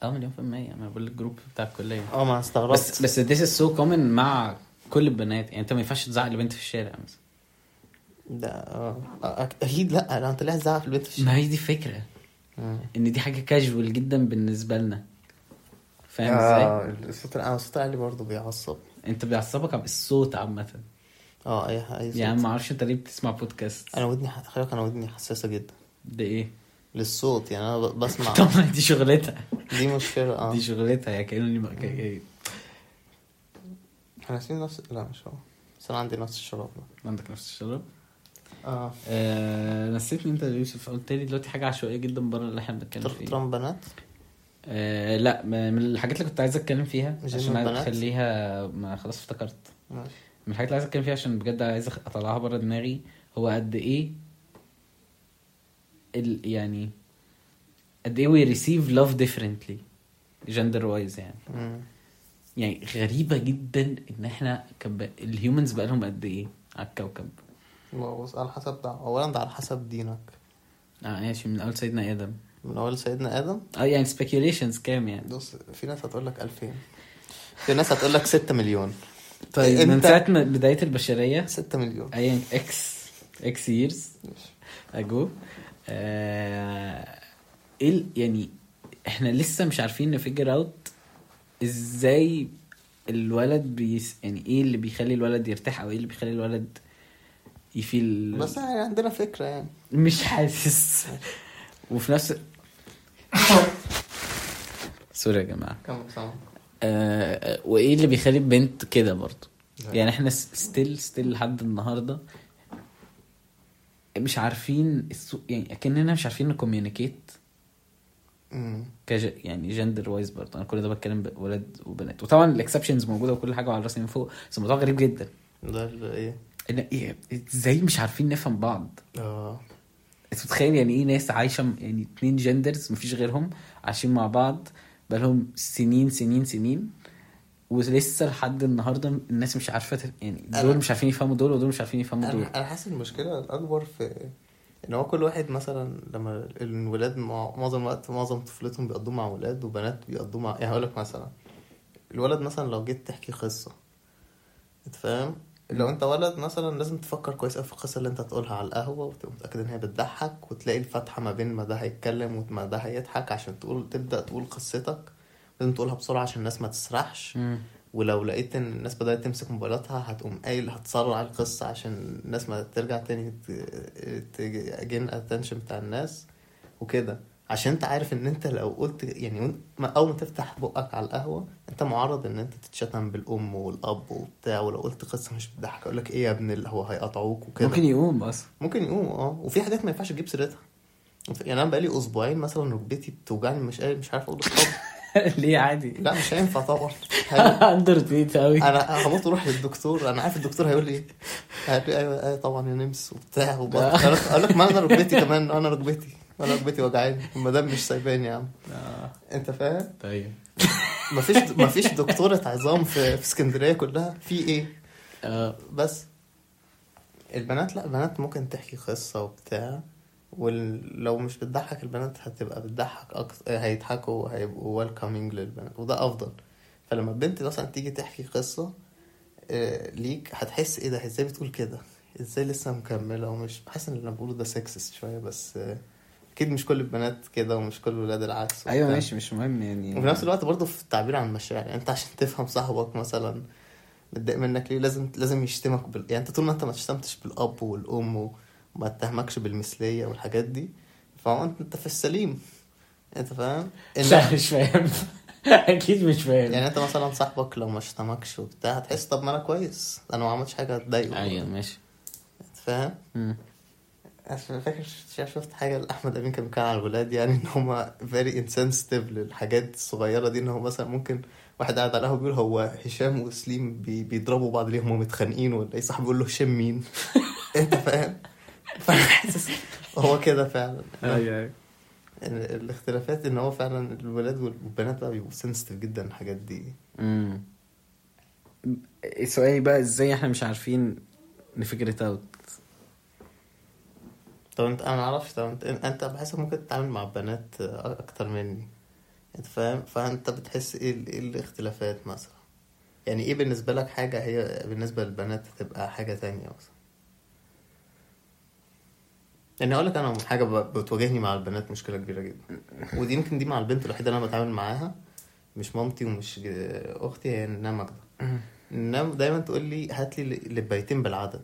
آه مليون في المية. ما بقول الجروب بتاع الكلية. آه ما استغربت. بس بس this is so common مع كل البنات. يعني انت ما ينفعش تزعق لبنت في الشارع مثلا. ده آه أكيد لأ. أنت ليه هتزعق في البيت في ما الشارع؟ هي دي فكرة مم. إن دي حاجة كاجوال جدا بالنسبة لنا. فاهم إزاي؟ آه الصوت آه الصوت العالي برضه بيعصب. أنت بيعصبك الصوت عامة. آه أي أي صوت. يعني ما أعرفش أنت ليه بتسمع بودكاست أنا ودني خلي بالك أنا ودني حساسة جدا. ده إيه؟ للصوت يعني أنا بسمع. طبعا دي شغلتها. دي مشكلة آه. دي شغلتها ما كأني إحنا ناسيين نفس لا مش هو. بس أنا عندي نفس الشراب. عندك نفس الشراب؟ آه. آه نسيتني أنت يا يوسف قلت لي دلوقتي حاجة عشوائية جدا بره اللي إحنا بنتكلم فيه. ترام بنات؟ آه لا من الحاجات اللي كنت عايز أتكلم فيها عشان عايز؟ أخليها ما خلاص افتكرت. ماشي. من الحاجات اللي عايز أتكلم فيها عشان بجد عايز أطلعها بره دماغي هو قد إيه ال يعني قد إيه we receive love differently gender wise يعني. مم. يعني غريبة جدا إن إحنا كب... الهيومنز بقى لهم قد إيه على الكوكب بص على حسب ده اولا ده على حسب دينك. آه ماشي. من أول سيدنا آدم. من أول سيدنا آدم؟ آه يعني speculations كام يعني؟ بص في ناس هتقول لك 2000 في ناس هتقول لك 6 مليون. طيب من انت- ساعة ما بداية البشرية؟ 6 مليون. ايا إكس إكس ييرز. أجو. إيه يعني إحنا لسه مش عارفين ن figure out إزاي الولد at peace يعني إيه اللي بيخلي الولد يرتاح أو إيه اللي بيخلي الولد ي feel. بس يعني عندنا فكرة يعني. مش حاسس. وفي نفس sorry يا جماعة. كم سنة آه وايه اللي بيخلي البنت كده برضه؟ يعني إحنا still still لحد النهارده مش عارفين السو... يعني أكننا مش عارفين ن communicate كج... يعني gender wise برضه. أنا كل ده بتكلم بولاد وبنات. وطبعا ال exceptions موجودة وكل حاجة وعلى رأسي من فوق بس الموضوع غريب جدا. ده إيه؟ ان إيه... إزاي مش عارفين نفهم بعض؟ آه. أنت متخيل يعني إيه ناس عايشة يعني اتنين جندرز مفيش غيرهم عايشين مع بعض بقالهم سنين سنين سنين؟ ولسه لحد النهارده الناس مش عارفة يعني دول مش عارفين يفهموا دول ودول مش عارفين يفهموا دول. أنا حاسس المشكلة الأكبر في إن هو كل واحد مثلا لما الولاد مع- معظم الوقت معظم طفولتهم بيقضوه مع ولاد وبنات بيقضوه مع يعني هقول لك مثلا الولد مثلا لو جيت تحكي قصة أنت فاهم؟ لو أنت ولد مثلا لازم تفكر كويس قوي في القصة اللي أنت هتقولها على القهوة وتبقى متأكد إن هي بتضحك وتلاقي الفتحه ما بين ما ده هيتكلم وما ده هيضحك عشان تقول تبدأ تقول قصتك. لازم تقولها بسرعة عشان الناس ما تسرحش. مم. ولو لقيت إن الناس بدأت تمسك موبايلاتها هتقوم قايل هتسرع القصة عشان الناس ما ترجع تاني تجين اتنشن بتاع الناس وكده. عشان أنت عارف إن أنت لو قلت يعني أول ما تفتح بقك على القهوة أنت معرض إن أنت تتشتم بالأم والأب وبتاع. ولو قلت قصة مش بتضحك أقول لك إيه يا ابن اللي هو هيقطعوك وكده. ممكن يقوم أصلا ممكن يقوم آه. وفي حاجات ما ينفعش تجيب سيرتها. يعني أنا بقالي أسبوعين مثلا ركبتي بتوجعني مش مش عارف أقول ليه عادي؟ لا مش هينفع طبعا. اندر تريت قوي أنا هموت وأروح للدكتور. أنا عارف الدكتور هيقول لي إيه. هيقول لي أيوه أيوه طبعا يا نمس وبتاع أقول لك أقول لك ما أنا ركبتي كمان أنا ركبتي. أنا ركبتي وجعاني. المدام مش سايباني يا عم. آه، أنت فاهم؟ طيب. مفيش مفيش دكتورة عظام في في اسكندرية كلها. في إيه؟ آه. بس. البنات لا البنات ممكن تحكي قصة وبتاع. ولو مش بتضحك البنات هتبقى بتضحك أكتر هيضحكوا وهيبقوا welcoming للبنات وده أفضل. فلما البنت مثلا تيجي تحكي قصة آه، ليك هتحس إيه ده؟ إزاي بتقول كده؟ إزاي لسه مكملة؟ ومش بحس إن اللي أنا بقوله ده sexist شوية بس آه، أكيد مش كل البنات كده ومش كل الولاد العكس أيوه. ماشي مش مهم يعني. وفي نفس الوقت برضه في التعبير عن المشاعر يعني أنت عشان تفهم صاحبك مثلا متضايق منك ليه لازم لازم يشتمك بال... يعني أنت طول ما أنت ما تشتمتش بالأب والأم وما اتهمكش بالمثلية والحاجات دي. فهو انت انت في السليم. انت فاهم؟ لا مش فاهم. أكيد مش فاهم. يعني انت مثلا صاحبك لو ما شتمكش وبتاع هتحس طب ما أنا كويس. أنا ما عملتش حاجة تضايقه. أيوه ماشي. انت فاهم؟ عشان فاكر شفت- حاجة لأحمد أمين كان بيتكلم على الولاد يعني إن هما very insensitive للحاجات الصغيرة دي إن هو مثلا ممكن واحد قاعد على القهوة بيقول هو هشام وسليم بي بيضربوا بعض ليه؟ هما متخانقين ولا إيه؟ صاحبي بيقول له هشام مين؟ أنت فاهم؟ فأنا حاسس هو كده فعلا. أيوه ال- الاختلافات إن هو فعلا الولاد والبنات بقى بيبقوا sensitive جدا الحاجات دي. امم سؤالي بقى إزاي إحنا مش عارفين ن figure out طب أنت أنا معرفش طب أنت أنت بحسك ممكن تتعامل مع بنات أكتر مني. أنت فاهم؟ فأنت بتحس إيه ال- إيه الاختلافات مثلا؟ يعني إيه بالنسبة لك حاجة هي بالنسبة للبنات تبقى حاجة تانية مثلا؟ يعني أقول لك أنا حاجة بتواجهني مع البنات مشكلة كبيرة جدا. ودي يمكن دي مع البنت الوحيدة اللي أنا بتعامل معاها مش مامتي ومش أختي هي إنها ماجدة. إنها دايما تقول لي هات لي لبيتين بالعدد.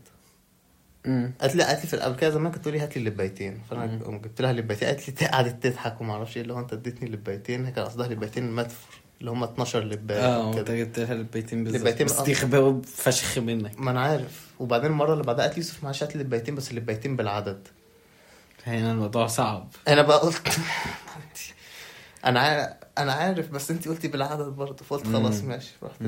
قالت لي قالت لي في قبل كده زمان كانت تقول لي هات لي لبيتين. فأنا جبت لها لبيتين. قالت لي قعدت تضحك وما أعرفش إيه اللي هو أنت اديتني لبيتين. هي كان قصدها لبيتين مدفر اللي هم 12 لباية آه انت جبت لها البيتين بالظبط. بس آه. دي خباوة فشخ منك. ما أنا عارف. وبعدين المرة اللي بعدها قالت لي يوسف معلش هات لي لبيتين بس لبيتين بالعدد. هنا الموضوع صعب أنا بقى قلت أنا عارف أنا عارف بس انت قلتي بالعدد برضه فقلت خلاص. ماشي رحت.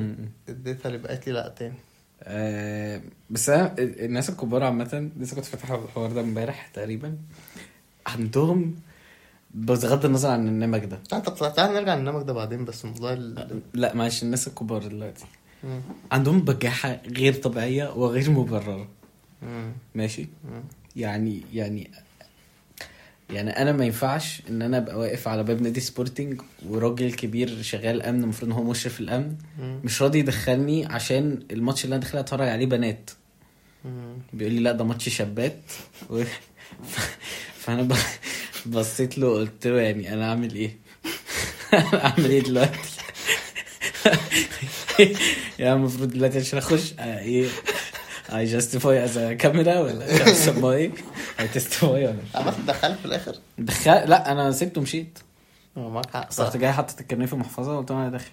اديتها اللي قالت لي لا تاني آه بس أنا الناس الكبار عامة لسه كنت فاتح الحوار ده امبارح تقريبا عندهم بغض النظر عن النمج ده تعال طب تعال نرجع للنمط ده بعدين بس موضوع ال... لا معلش الناس الكبار دلوقتي. عندهم بجاحة غير طبيعية وغير مبررة. ماشي مم. يعني يعني يعني أنا ما ينفعش إن أنا أبقى واقف على باب نادي سبورتنج وراجل كبير شغال أمن المفروض إن هو مشرف الأمن. مش راضي يدخلني عشان الماتش اللي أنا داخل أتفرج عليه بنات. بيقول لي لا ده ماتش شابات و... ف... فأنا ب... بصيت له قلت له يعني أنا أعمل إيه أعمل إيه دلوقتي يعني المفروض دلوقتي عشان أخش آه، إيه اي جاستيفاي از كاميرا ولا إيه؟ تستيفاي ولا عملت دخلت في الآخر؟ دخل لا أنا سبته ومشيت. هو معاك حق صح. رحت جاي حاطط الكارنيه في محفظه وقلت له أنا داخل.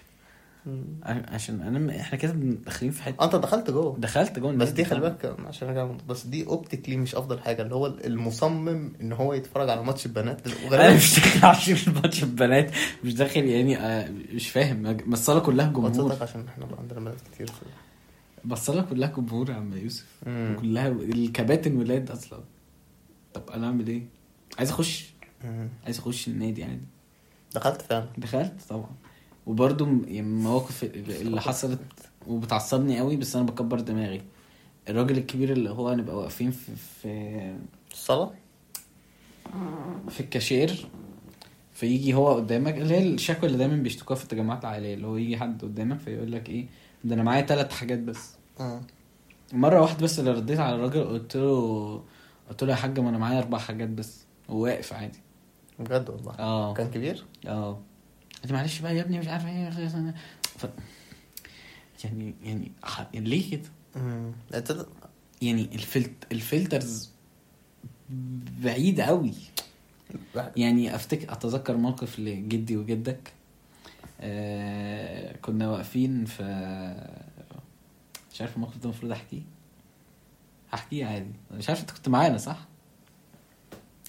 عشان أنا إحنا كده داخلين في حتة. آه أنت دخلت جوه. دخلت جوه بس دي خلي. بالك عشان أرجع بس دي اوبتيكلي مش أفضل حاجة اللي هو المصمم إن هو يتفرج على ماتش البنات. أنا مش داخل عشان الماتش البنات مش داخل يعني آه، مش فاهم. الصاله كلها جمهور. بتصدق عشان إحنا بقى عندنا بنات كتير في الصاله كلها جمهور يا عم يوسف. كلها الكباتن ولاد أصلا. طب أنا اعمل إيه؟ عايز اخش. عايز اخش النادي عادي. دخلت فعلا؟ دخلت طبعا. وبرده المواقف اللي حصلت وبتعصبني قوي بس أنا بكبر دماغي. الراجل الكبير اللي هو هنبقى واقفين في في الصلاه في الكاشير فيجي هو قدامك اللي هي الشكوى اللي دايما بيشتكوها في التجمعات العائلية اللي هو يجي حد قدامك فيقول لك إيه ده أنا معايا ثلاث حاجات بس. مرة واحدة بس اللي رديت على الراجل قلت له قلت له يا حاج ما أنا معايا أربع حاجات بس وواقف عادي. بجد والله؟ آه. كان كبير؟ آه. قلت معلش بقى يا ابني مش عارف إيه ف... يعني يعني ح- ليه كده؟ مم. انت يعني الفلت الفلترز بعيد قوي يعني افتكر أتذكر موقف لجدي وجدك. آه كنا واقفين في مش عارف الموقف ده المفروض أحكيه. هحكيه عادي مش عارف انت كنت معانا صح؟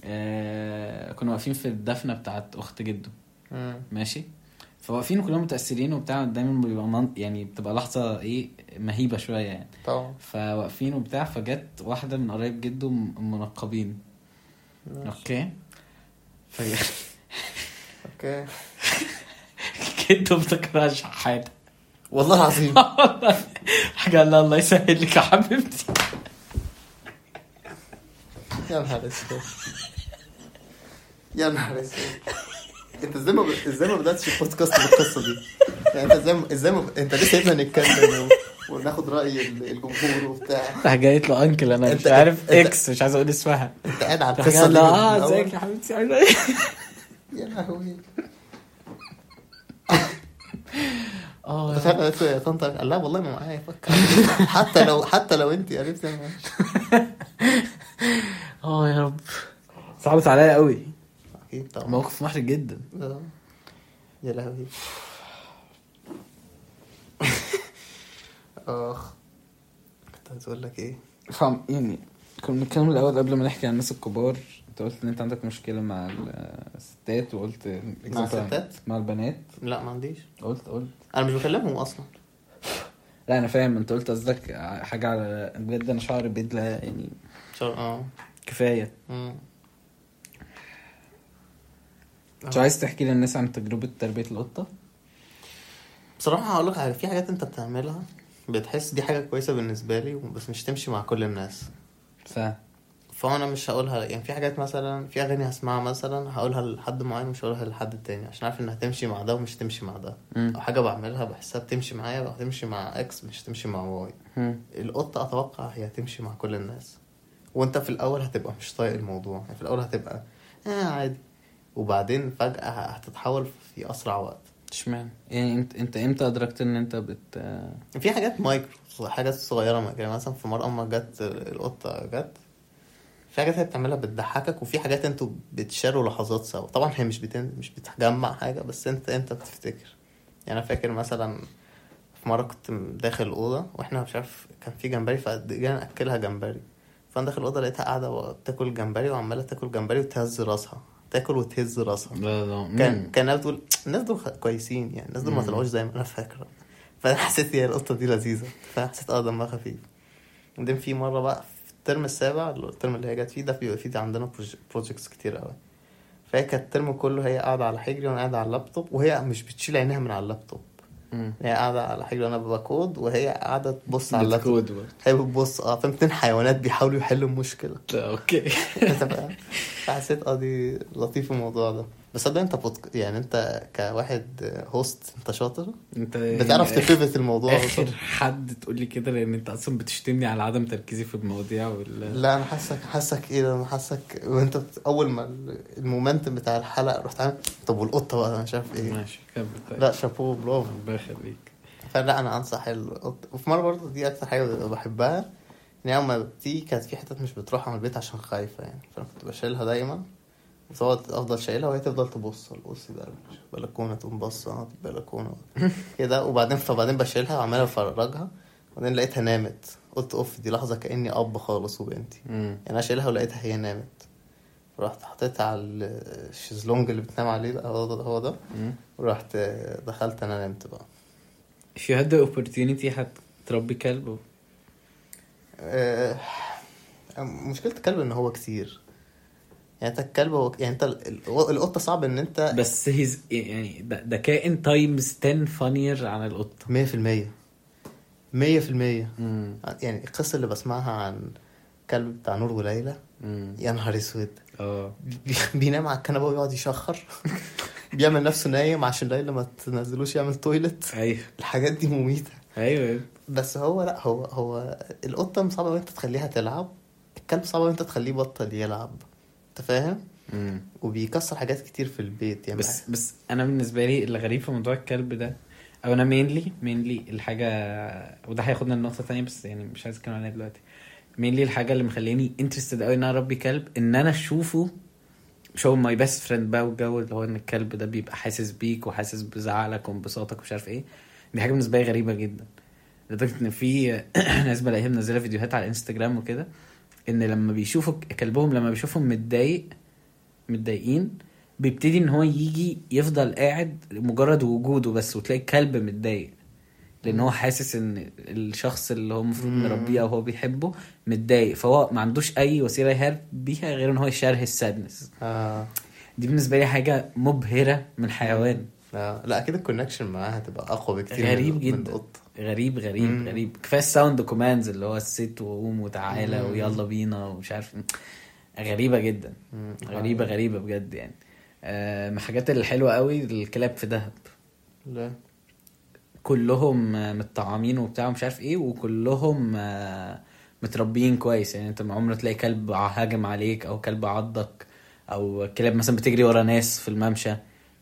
آه كنا واقفين في الدفنة بتاعت أخت جده. مم. ماشي؟ فواقفين كلنا متأثرين وبتاع دايما بيبقى من... يعني بتبقى لحظة إيه مهيبة شوية يعني. طبعا. فواقفين وبتاع فجت واحدة من قرايب جده منقبين. ماشي. أوكي؟ ف... أوكي. جده افتكرها شحاته والله العظيم. حاجة الله الله يسهل لك يا حبيبتي. يا نهار أسود. يا نهار أسود. انت إزاي ما ب... إزاي ما بدأتش البودكاست بالقصة دي؟ يعني انت إزاي إزاي ما... انت ليه سايبنا نتكلم و... وناخد رأي ال- الجمهور وبتاع. راح جاي له انكل أنا. مش عارف إكس مش عايز أقول اسمها. انت قاعد على القصة دي آه؟ ازيك يا حبيبتي؟ عامله إيه؟ يا لهوي. آه. تخيل قالت له يا طنط قال لا والله ما معايا فك حتى لو حتى لو انت معايا. آه يا رب. صعبت عليا قوي. أكيد طبعا. موقف محرج جدا. آه. يا لهوي. آخ. كنت عايز أقول لك إيه؟ فاهم يعني كنا بنتكلم الأول قبل ما نحكي عن الناس الكبار. أنت قلت إن أنت عندك مشكلة مع الستات وقلت مع الستات؟ مع البنات. لا ما عنديش. قلت قلت. أنا مش بكلمهم أصلا. لا أنا فاهم. أنت قلت قصدك حاجة على بجد أنا شعري بيدلى يعني. شر... آه. كفاية. مش عايز تحكي للناس عن تجربة تربية القطة بصراحة هقول لك في حاجات انت بتعملها بتحس دي حاجة كويسة بالنسبة لي بس مش تمشي مع كل الناس ف فأنا مش هقولها يعني في حاجات مثلا في أغاني هسمعها مثلا هقولها لحد معين مش هقولها لحد تاني عشان عارف إنها هتمشي مع ده ومش تمشي مع ده. أو حاجة بعملها بحسها بتمشي معايا وهتمشي مع X مش هتمشي مع Y مم. القطة أتوقع هي هتمشي مع كل الناس وانت في الأول هتبقى مش طايق الموضوع. يعني في الأول هتبقى آه عادي. وبعدين فجأة هتتحول في أسرع وقت. اشمعنى؟ يعني انت انت إمتى أدركت إن انت بت في حاجات مايكرو حاجات صغيرة ما- يعني مثلا في مرة ما جت القطة جت في حاجات هي بتعملها بتضحكك وفي حاجات أنتوا بتشاروا لحظات سوا. طبعا هي مش بتن... مش بتجمع حاجة بس انت انت بتفتكر. يعني أنا فاكر مثلا في مرة كنت داخل الأوضة وإحنا مش عارف كان في جمبري فجينا نأكلها جمبري. فأنا داخل الأوضة لقيتها قاعدة بتاكل جمبري وعمالة تاكل جمبري وتهز راسها. تاكل وتهز راسها. لا لا كان. كانها بتقول الناس دول كويسين يعني. الناس دول ما. طلعوش زي ما أنا فاكرة. فأنا حسيت هي القطة دي لذيذة. فحسيت آه دمها خفيف. بعدين في مرة بقى في الترم السابع الترم اللي هي جت فيه ده بيبقى فيه عندنا projects كتير قوي فهي كانت الترم كله هي قاعدة على حجري وأنا قاعد على اللابتوب وهي مش بتشيل عينيها من على اللابتوب. هي قاعدة على حجري وأنا بكود وهي قاعدة تبص على اللابتوب. هي بتبص. آه فاهم؟ اتنين حيوانات بيحاولوا يحلوا المشكلة. أوكي. فحسيت آه دي لطيف الموضوع ده. بس ده انت بودك... يعني انت كواحد host انت شاطر. انت بتعرف يعني ت pivot الموضوع آخر. حد تقول لي كده لأن انت أصلا بتشتمني على عدم تركيزي في المواضيع وال لا أنا حاسك حاسك إيه أنا حاسك وأنت بت... أول ما ال- ال momentum بتاع الحلقة رحت عامل طب والقطة بقى؟ أنا مش عارف إيه. ماشي كمل. طيب. لا شابوه برافو الله يخليك. فلا أنا أنصح القطه وفي مرة برضه دي أكتر حاجة بحبها إن هي لما بتيجي كانت في حتت مش بتروحها من البيت عشان خايفة يعني. فأنا كنت بشيلها دايما. وتقعد أفضل شايلها وهي تفضل تبص بص ده البلكونه تقوم دي البلكونه كده وبعدين فبعدين بشيلها وعمال أفرجها. وبعدين لقيتها نامت. قلت أوف دي لحظة كأني أب خالص وبنتي. يعني أنا شايلها ولقيتها هي نامت. رحت حطيتها على الشيزلونج اللي بتنام عليه هو ده هو ده. ورحت دخلت أنا نمت بقى. If you had the opportunity هتربي كلب؟ آه، مشكلة الكلب إن هو كتير. يعني انت الكلب هو يعني انت ال- ال- القطة صعب ان انت بس هيز يعني ده, ده كائن times 10 funnier عن في المية. مم. يعني القصة اللي بسمعها عن كلب بتاع نور وليلى. يا نهار أسود. آه. بي- بينام على الكنبة ويقعد يشخر. بيعمل نفسه نايم عشان ليلى ما تنزلوش يعمل toilet أيوه. الحاجات دي مميتة. أيوه. بس هو لا هو هو القطة صعبة إن أنت تخليها تلعب. الكلب صعب إن أنت تخليه بطل يلعب. أنت فاهم. وبيكسر حاجات كتير في البيت يعني. بس بس أنا بالنسبة لي اللي غريب في موضوع الكلب ده أو أنا mainly mainly الحاجة وده هياخدنا لنقطة تانية بس يعني مش عايز أتكلم عليها دلوقتي. mainly الحاجة اللي مخليني interested قوي إن أنا أربي كلب إن أنا أشوفه مش هو my best friend بقى والجو اللي هو إن الكلب ده بيبقى حاسس بيك وحاسس بزعلك وانبساطك ومش عارف إيه. دي حاجة بالنسبة لي غريبة جدا. لدرجة إن في ناس بلاقيها منزلة فيديوهات على الانستجرام وكده. إن لما بيشوفوا كلبهم لما بيشوفهم متضايق متضايقين بيبتدي إن هو يجي يفضل قاعد مجرد وجوده بس وتلاقي الكلب متضايق لأن هو حاسس إن الشخص اللي هو المفروض. مربيه أو هو بيحبه متضايق فهو ما عندوش أي وسيلة يهرب بيها غير إن هو ي share ه ال sadness آه. دي بالنسبة لي حاجة مبهرة من حيوان آه. لا أكيد ال connection معاها هتبقى أقوى بكتير غريب من من جدا. غريب غريب مم. غريب. كفاية ال sound commands اللي هو ال sit وقوم وتعالى مم. ويلا بينا ومش عارف. غريبة جدا. مم. غريبة غريبة بجد يعني. آه، من الحاجات الحلوه قوي الكلاب في دهب. لا. كلهم آه، متطعمين وبتاع ومش عارف إيه وكلهم آه، متربيين كويس. يعني انت ما عمرك تلاقي كلب هاجم عليك أو كلب عضك أو كلاب مثلا بتجري ورا ناس في الممشى.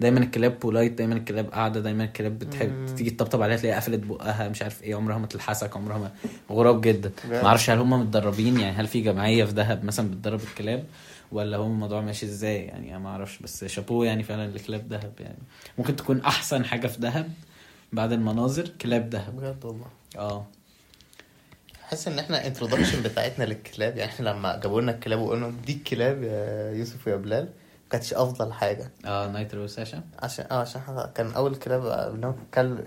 دايما الكلاب بولايت دايما الكلاب قاعدة دايما الكلاب بتحب. تيجي تطبطب عليها تلاقيها قفلت بقها مش عارف إيه عمرها ما تلحسك عمرها ما غراب جدا؟ ما أعرفش هل هم متدربين يعني هل في جمعية في دهب مثلا بتدرب الكلاب ولا هو الموضوع ماشي إزاي يعني؟ أنا ما أعرفش بس شابوه يعني فعلا لكلاب دهب يعني. ممكن تكون أحسن حاجة في دهب بعد المناظر كلاب دهب. بجد والله. آه. بحس إن إحنا انترودكشن بتاعتنا للكلاب يعني إحنا لما جابوا لنا الكلاب وقلنا دي الكلاب يا يوسف ويا بلال كانتش أفضل حاجة. آه نايترو ساشا عشان آه عشان كان أول كلاب قابلناهم كلب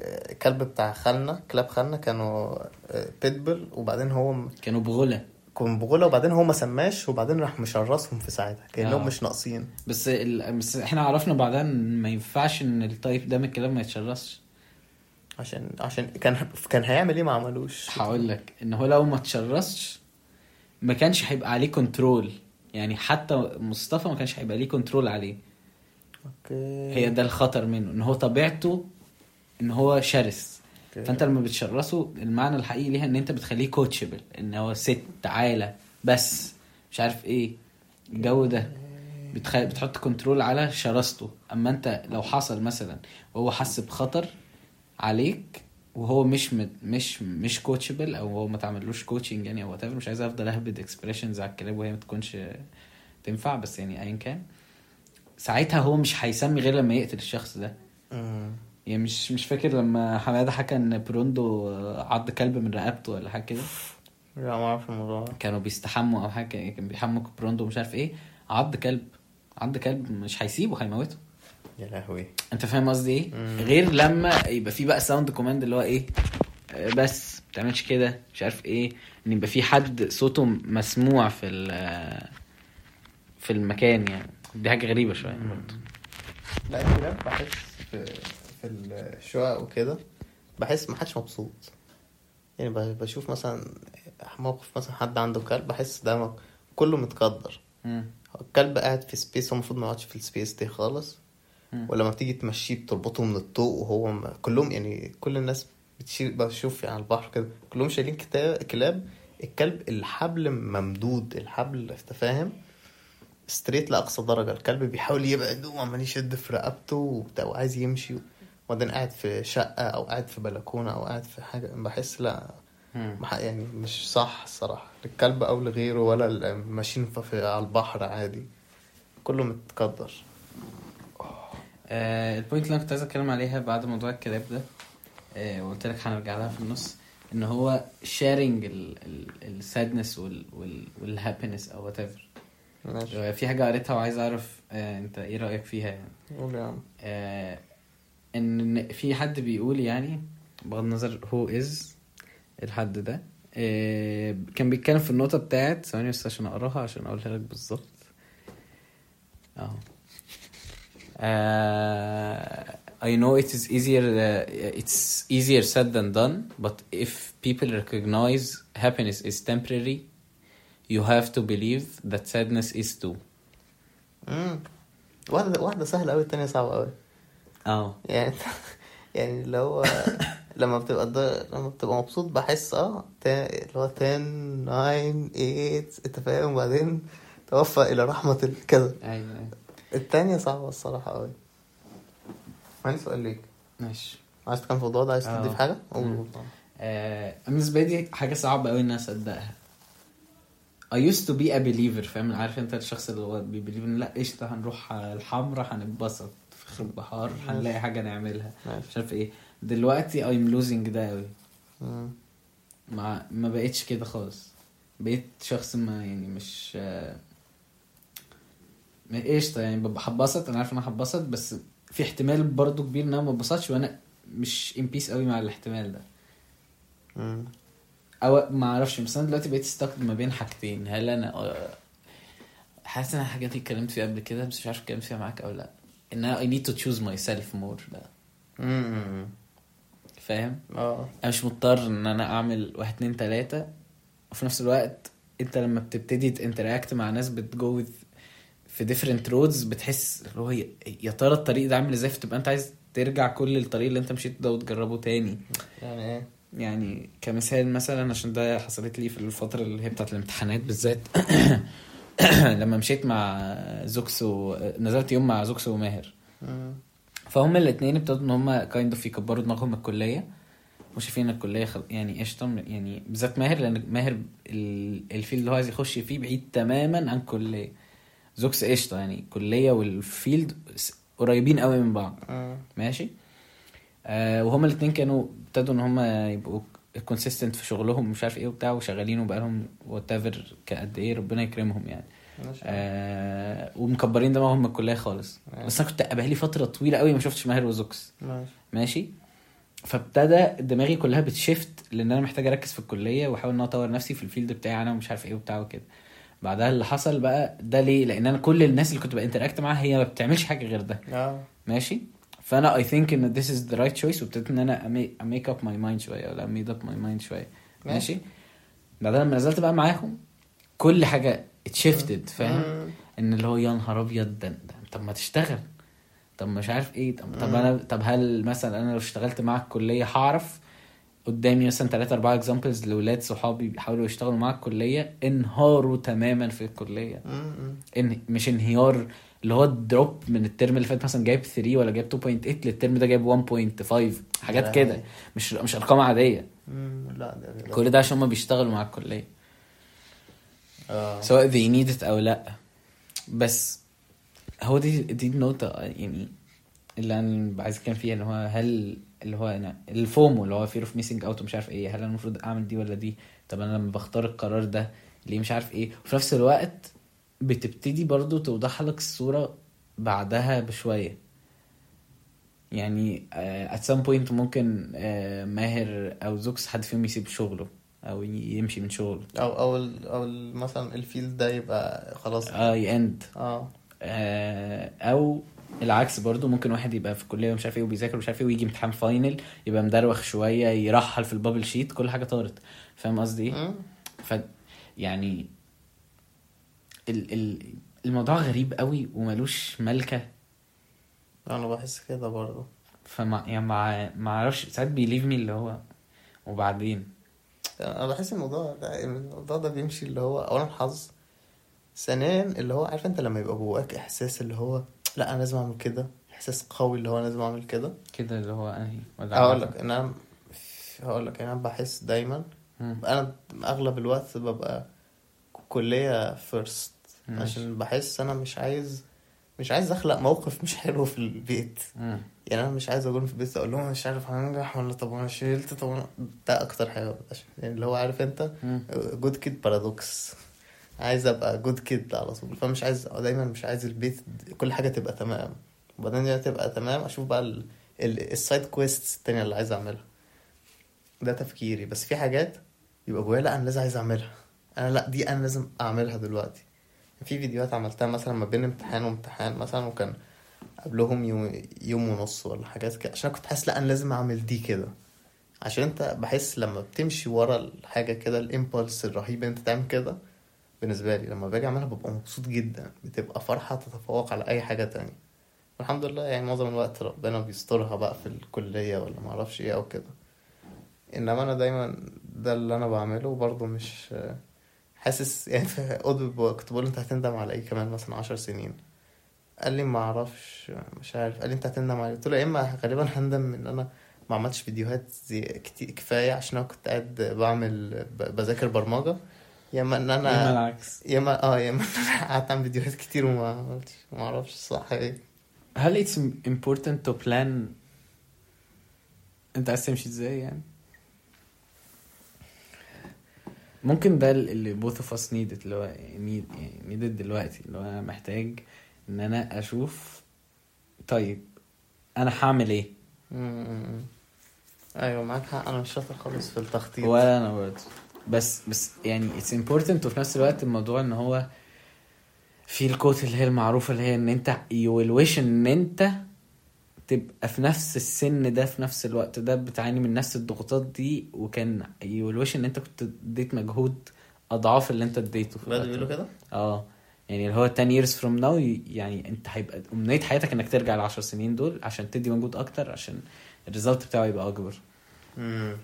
كلب بتاع خالنا كلاب خالنا كانوا آه، بيتبل وبعدين هو كانوا بغلة كان بغولة وبعدين هو ما سماش وبعدين راح مشرسهم في ساعتها كأنهم آه. مش ناقصين. بس ال... بس إحنا عرفنا بعدها ان ما ينفعش إن ال type ده من الكلاب ما يتشرسش. عشان عشان كان كان هيعمل إيه؟ ما عملوش. هقول لك إن هو لو ما اتشرسش ما كانش هيبقى عليه control يعني حتى مصطفى ما كانش هيبقى ليه control عليه. أوكي. هي ده الخطر منه إن هو طبيعته إن هو شرس. أوكي. فأنت لما بتشرسه المعنى الحقيقي ليها إن أنت بتخليه coachable إن هو sit تعالى بس مش عارف إيه. الجو ده بتخ... بتحط control على شراسته. أما أنت لو حصل مثلا وهو حس بخطر عليك وهو مش مت... مش مش coachable أو هو ما تعملوش coaching يعني أو what مش عايز أفضل أهبد expressions على الكلاب وهي ما تكونش تنفع بس يعني ايا كان. ساعتها هو مش هيسمي غير لما يقتل الشخص ده. يعني مش مش فاكر لما حمادة حكى إن بروندو عض كلب من رقبته ولا حاجة كده. لا ما اعرف الموضوع. كانوا بيستحموا أو حاجة كان بيحموا بروندو مش عارف إيه. عض كلب عض كلب مش هيسيبه هيموته. يا لهوي. انت فاهم قصدي إيه. غير لما يبقى في بقى sound command اللي هو إيه آه، بس ما تعملش كده مش عارف إيه ان يبقى في حد صوته مسموع في ال- في المكان يعني. دي حاجة غريبة شوية برضه. لا الكلاب بحس في في الشقق وكده بحس ما حدش مبسوط. يعني ب- بشوف مثلا موقف مثلا حد عنده كلب بحس ده م- كله متقدر. مم. الكلب قاعد في space هو المفروض ما يقعدش في ال space دي خالص. ولما بتيجي تمشيه بتربطه من الطوق وهو م... كلهم يعني كل الناس بتشيل بشوف على البحر كده كلهم شايلين كتا- كلاب الكلب الحبل ممدود الحبل أنت فاهم؟ straight لأقصى درجة الكلب بيحاول يبعد وعمال يشد في رقبته وبتاع وعايز يمشي وبعدين قاعد في شقة أو قاعد في بلكونة أو قاعد في حاجة بحس لا يعني مش صح الصراحة. للكلب أو لغيره ولا ماشيين في- على البحر عادي كله متقدر. آه ال point اللي أنا كنت عايز أتكلم عليها بعد موضوع الكلاب ده آه وقلت لك هنرجع لها في النص إن هو sharing ال sadness وال happiness أو whatever ماشي في حاجة قريتها وعايز أعرف آه أنت إيه رأيك فيها يعني؟ قول يا عم. آه إن في حد بيقول يعني بغض النظر هو از الحد ده آه كان بيتكلم في النقطة بتاعت ثواني بس عشان أقراها عشان أقولها لك بالظبط. أهو. Uh, I know it is easier. Uh, it's easier said than done. But if people recognize happiness is temporary, you have to believe that sadness is too. امم واحدة واحدة سهلة أوي التانية صعبة أوي آه يعني يعني اللي هو لما بتبقى لما بتبقى مبسوط بحس آه اللي هو 10 9 8 أنت فاهم وبعدين توفى إلى رحمة كذا أيوه أيوة. التانية صعبة الصراحة أوي. عندي سؤال ليك. ماشي. عايز تكمل في الموضوع ده؟ عايز. تضيف حاجة؟ قول. آه بالنسبة لي حاجة صعبة قوي إن أنا أصدقها. I used to be a believer فاهم؟ عارف أنت الشخص اللي هو بيبليف ان لا قشطة هنروح الحمرا هنتبسط في خرب بحار هنلاقي حاجة نعملها. مش عارف إيه. دلوقتي I'm losing ده قوي. ما ما بقتش كده خالص. بقيت شخص ما يعني مش آه، قشطة يعني ببقى هتبسط أنا عارف إن أنا هتبسط بس في احتمال برضو كبير إن أنا ما اتبسطش وأنا مش in peace قوي مع الاحتمال ده. مم. أو ما أعرفش بس أنا دلوقتي بقيت stuck ما بين حاجتين هل أنا آه، حاسس إن الحاجات دي اتكلمت فيها قبل كده بس مش عارف اتكلمت فيها معاك أو لأ. إن أنا I need to choose myself more بقى. مم. فاهم؟ آه. أنا مش مضطر إن أنا أعمل واحد اتنين تلاتة وفي نفس الوقت أنت لما بتبتدي ت interact مع ناس بتجو في different roads بتحس اللي هو يا- ترى الطريق ده عامل إزاي؟ فتبقى انت عايز ترجع كل الطريق اللي انت مشيت ده وتجربه تاني. يعني إيه؟ يعني كمثال مثلا عشان ده حصلت لي في الفترة اللي هي بتاعت الامتحانات بالذات. لما مشيت مع زوكسو نزلت يوم مع زوكسو وماهر. فهم الاثنين ابتدوا إن هم kind of يكبروا دماغهم الكلية. وشايفين الكلية خل... يعني قشطة يعني بالذات ماهر لأن ماهر ال... ال field اللي هو عايز يخش فيه بعيد تماما عن كلية. زوكس قشطة يعني الكليه وال field قريبين قوي من بعض. مم. ماشي؟ آه وهما الاثنين كانوا ابتدوا إن هما يبقوا consistent في شغلهم مش عارف إيه وبتاع وشغالين وبقالهم whatever كقد إيه ربنا يكرمهم يعني. ماشي. آه ومكبرين دماغهم من الكلية خالص. ماشي. بس أنا كنت بقالي فترة طويلة قوي ما شفتش ماهر وزوكس. ماشي. ماشي؟ فابتدى دماغي كلها بت shift لأن أنا محتاج أركز في الكلية وأحاول إن أنا أطور نفسي في ال field بتاعي أنا ومش عارف إيه وبتاع وكده. بعدها اللي حصل بقى ده ليه؟ لأن أنا كل الناس اللي كنت ب interact معاها هي ما بتعملش حاجة غير ده. آه. ماشي؟ فأنا I think إن this is the right choice وابتديت إن أنا أ make up my mind شوية ولا made up my mind شوية. ماشي. بعدها لما نزلت بقى معاهم كل حاجة ات shifted فاهم. إن اللي هو يا نهار أبيض ده طب ما تشتغل. طب مش عارف إيه. طب, طب. أنا طب هل مثلا أنا لو اشتغلت مع الكلية هعرف قدامي مثلا ثلاثة أربعة examples لولاد صحابي بيحاولوا يشتغلوا مع الكلية انهاروا تماما في الكلية. إن مش انهيار اللي هو drop من الترم اللي فات مثلا جايب 3 ولا جايب 2.8 للترم ده جايب 1.5 حاجات. كده مش مش أرقام عادية. لا ده كل ده عشان هم بيشتغلوا مع الكلية آه سواء they need it أو لأ بس هو دي دي النقطة يعني اللي أنا عايز أتكلم فيها اللي هو هل اللي هو أنا الفومو اللي هو fear of missing out ومش عارف إيه هل أنا المفروض أعمل دي ولا دي؟ طب أنا لما بختار القرار ده ليه؟ مش عارف إيه. وفي نفس الوقت بتبتدي برضو توضح لك الصورة بعدها بشوية. يعني at some point ممكن آه، ماهر أو زوكس حد فيهم يسيب شغله أو يمشي من شغله. أو أو ال- أو ال- مثلا ال field ده يبقى خلاص. آه آه. آه، أو العكس برضو ممكن واحد يبقى في الكلية ومش عارف إيه وبيذاكر ومش عارف إيه ويجي امتحان final يبقى مدروخ شوية يرحل في ال bubble sheet كل حاجة طارت. فاهم قصدي إيه؟ ف يعني ال ال الموضوع غريب قوي وملوش ملكة. أنا بحس كده برضه فما يعني ما ما أعرفش ساعات believe me اللي هو وبعدين؟ أنا بحس الموضوع ده الموضوع ده بيمشي اللي هو اولا حظ ثانيا اللي هو عارف أنت لما يبقى جواك إحساس اللي هو لا أنا لازم أعمل كده إحساس قوي اللي هو لازم أعمل كده كده اللي هو أنهي ولا هقول؟ لك إن أنا هقول لك أنا بحس دايما مم. أنا أغلب الوقت ببقى كلية فيرست. عشان بحس أنا مش عايز مش عايز أخلق موقف مش حلو في البيت مم. يعني أنا مش عايز أقول في البيت أقول لهم مش عارف هنجح ولا طب أنا شلت طب أنا ده أكتر حاجة يعني اللي هو عارف أنت. good kid paradox عايز أبقى good kid على طول. فمش عايز دايما مش عايز البيت كل حاجة تبقى تمام. وبعدين دي تبقى تمام. أشوف بقى ال- ال- ال side quest التانية اللي عايز أعملها. ده تفكيري. بس في حاجات يبقى جوايا لأ أنا لازم عايز أعملها. أنا لأ دي أنا لازم أعملها دلوقتي. في فيديوهات عملتها مثلا ما بين امتحان وامتحان مثلا وكان قبلهم يوم, يوم ونص ولا حاجات كده. عشان كنت حاسس لأ أنا لازم أعمل دي كده. عشان أنت بحس لما بتمشي ورا الحاجة كده الامبulse الرهيب أنت تعمل كده بالنسبة لي لما باجي أعملها ببقى مبسوط جدا بتبقى فرحة تتفوق على أي حاجة تانية. والحمد لله يعني معظم الوقت ربنا بيسترها بقى في الكلية ولا ما أعرفش إيه أو كده. إنما أنا دايما ده اللي أنا بعمله برضه مش حاسس يعني كنت بقول أنت هتندم على إيه كمان مثلا عشر سنين؟ قال لي ما أعرفش مش عارف. قال لي أنت هتندم على قلت له يا إما غالبا هندم إن أنا ما عملتش فيديوهات زي كتير كفاية عشان أنا كنت قاعد بعمل بذاكر برمجة. يا اما ان يا إما أنا العكس. يا اما آه يا اما ان أنا قعدت اعمل فيديوهات كتير وما عملتش ما أعرفش الصح إيه هل it's important to plan أنت عايز تمشي إزاي يعني؟ ممكن ده اللي both of us needed اللي هو need يعني needed دلوقتي اللي هو أنا محتاج إن أنا أشوف طيب أنا هعمل إيه. أيوه معاك حق. أنا مش شاطر خالص في التخطيط. ولا أنا برضه. بس بس يعني it's important وفي نفس الوقت الموضوع إن هو في الكوت اللي هي المعروفة اللي هي إن أنت you will wish إن أنت تبقى في نفس السن ده في نفس الوقت ده بتعاني من نفس الضغوطات دي وكان you will wish إن أنت كنت اديت مجهود أضعاف اللي أنت اديته بجد بيقولوا ده. كده؟ آه. يعني اللي هو 10 years from now يعني أنت هيبقى أمنية حياتك إنك ترجع ال 10 سنين دول عشان تدي مجهود أكتر عشان ال result بتاعه يبقى أكبر. امم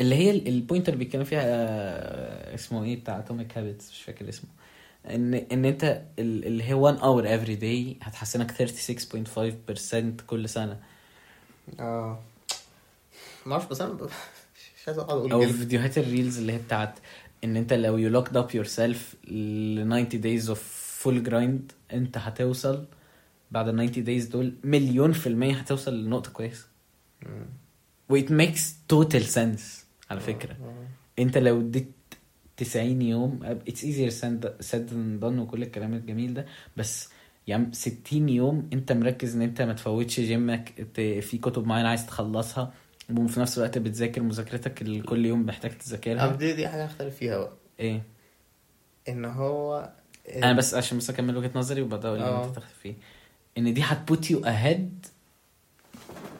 اللي هي ال- ال point اللي بيتكلم فيها آه، اسمه إيه بتاع Atomic Habits مش فاكر اسمه. ان ان انت ال- اللي هي 1 or every day هتحسنك 36.5% كل سنة. آه. ما أعرفش بس أنا مش عايز أقعد أقول أو. فيديوهات الريلز اللي هي بتاعت إن أنت لو you locked up yourself ل 90 days of full grind أنت هتوصل بعد ال 90 days دول مليون في المية هتوصل لنقطة كويسة. مم. و it makes total sense. على فكرة. آه. انت لو اديت 90 يوم it's easier said than done وكل الكلام الجميل ده. بس يعني 60 يوم انت مركز ان انت ما تفوتش جيمك في كتب معينة عايز تخلصها وفي نفس الوقت بتذاكر مذاكرتك اللي كل يوم محتاج آه، تذاكرها. دي دي حاجة أختلف فيها بقى. إيه؟ إن هو أنا بس عشان بس أكمل وجهة نظري وبعدها أقول اللي. أنت تاخد فيه. إن دي هت put you ahead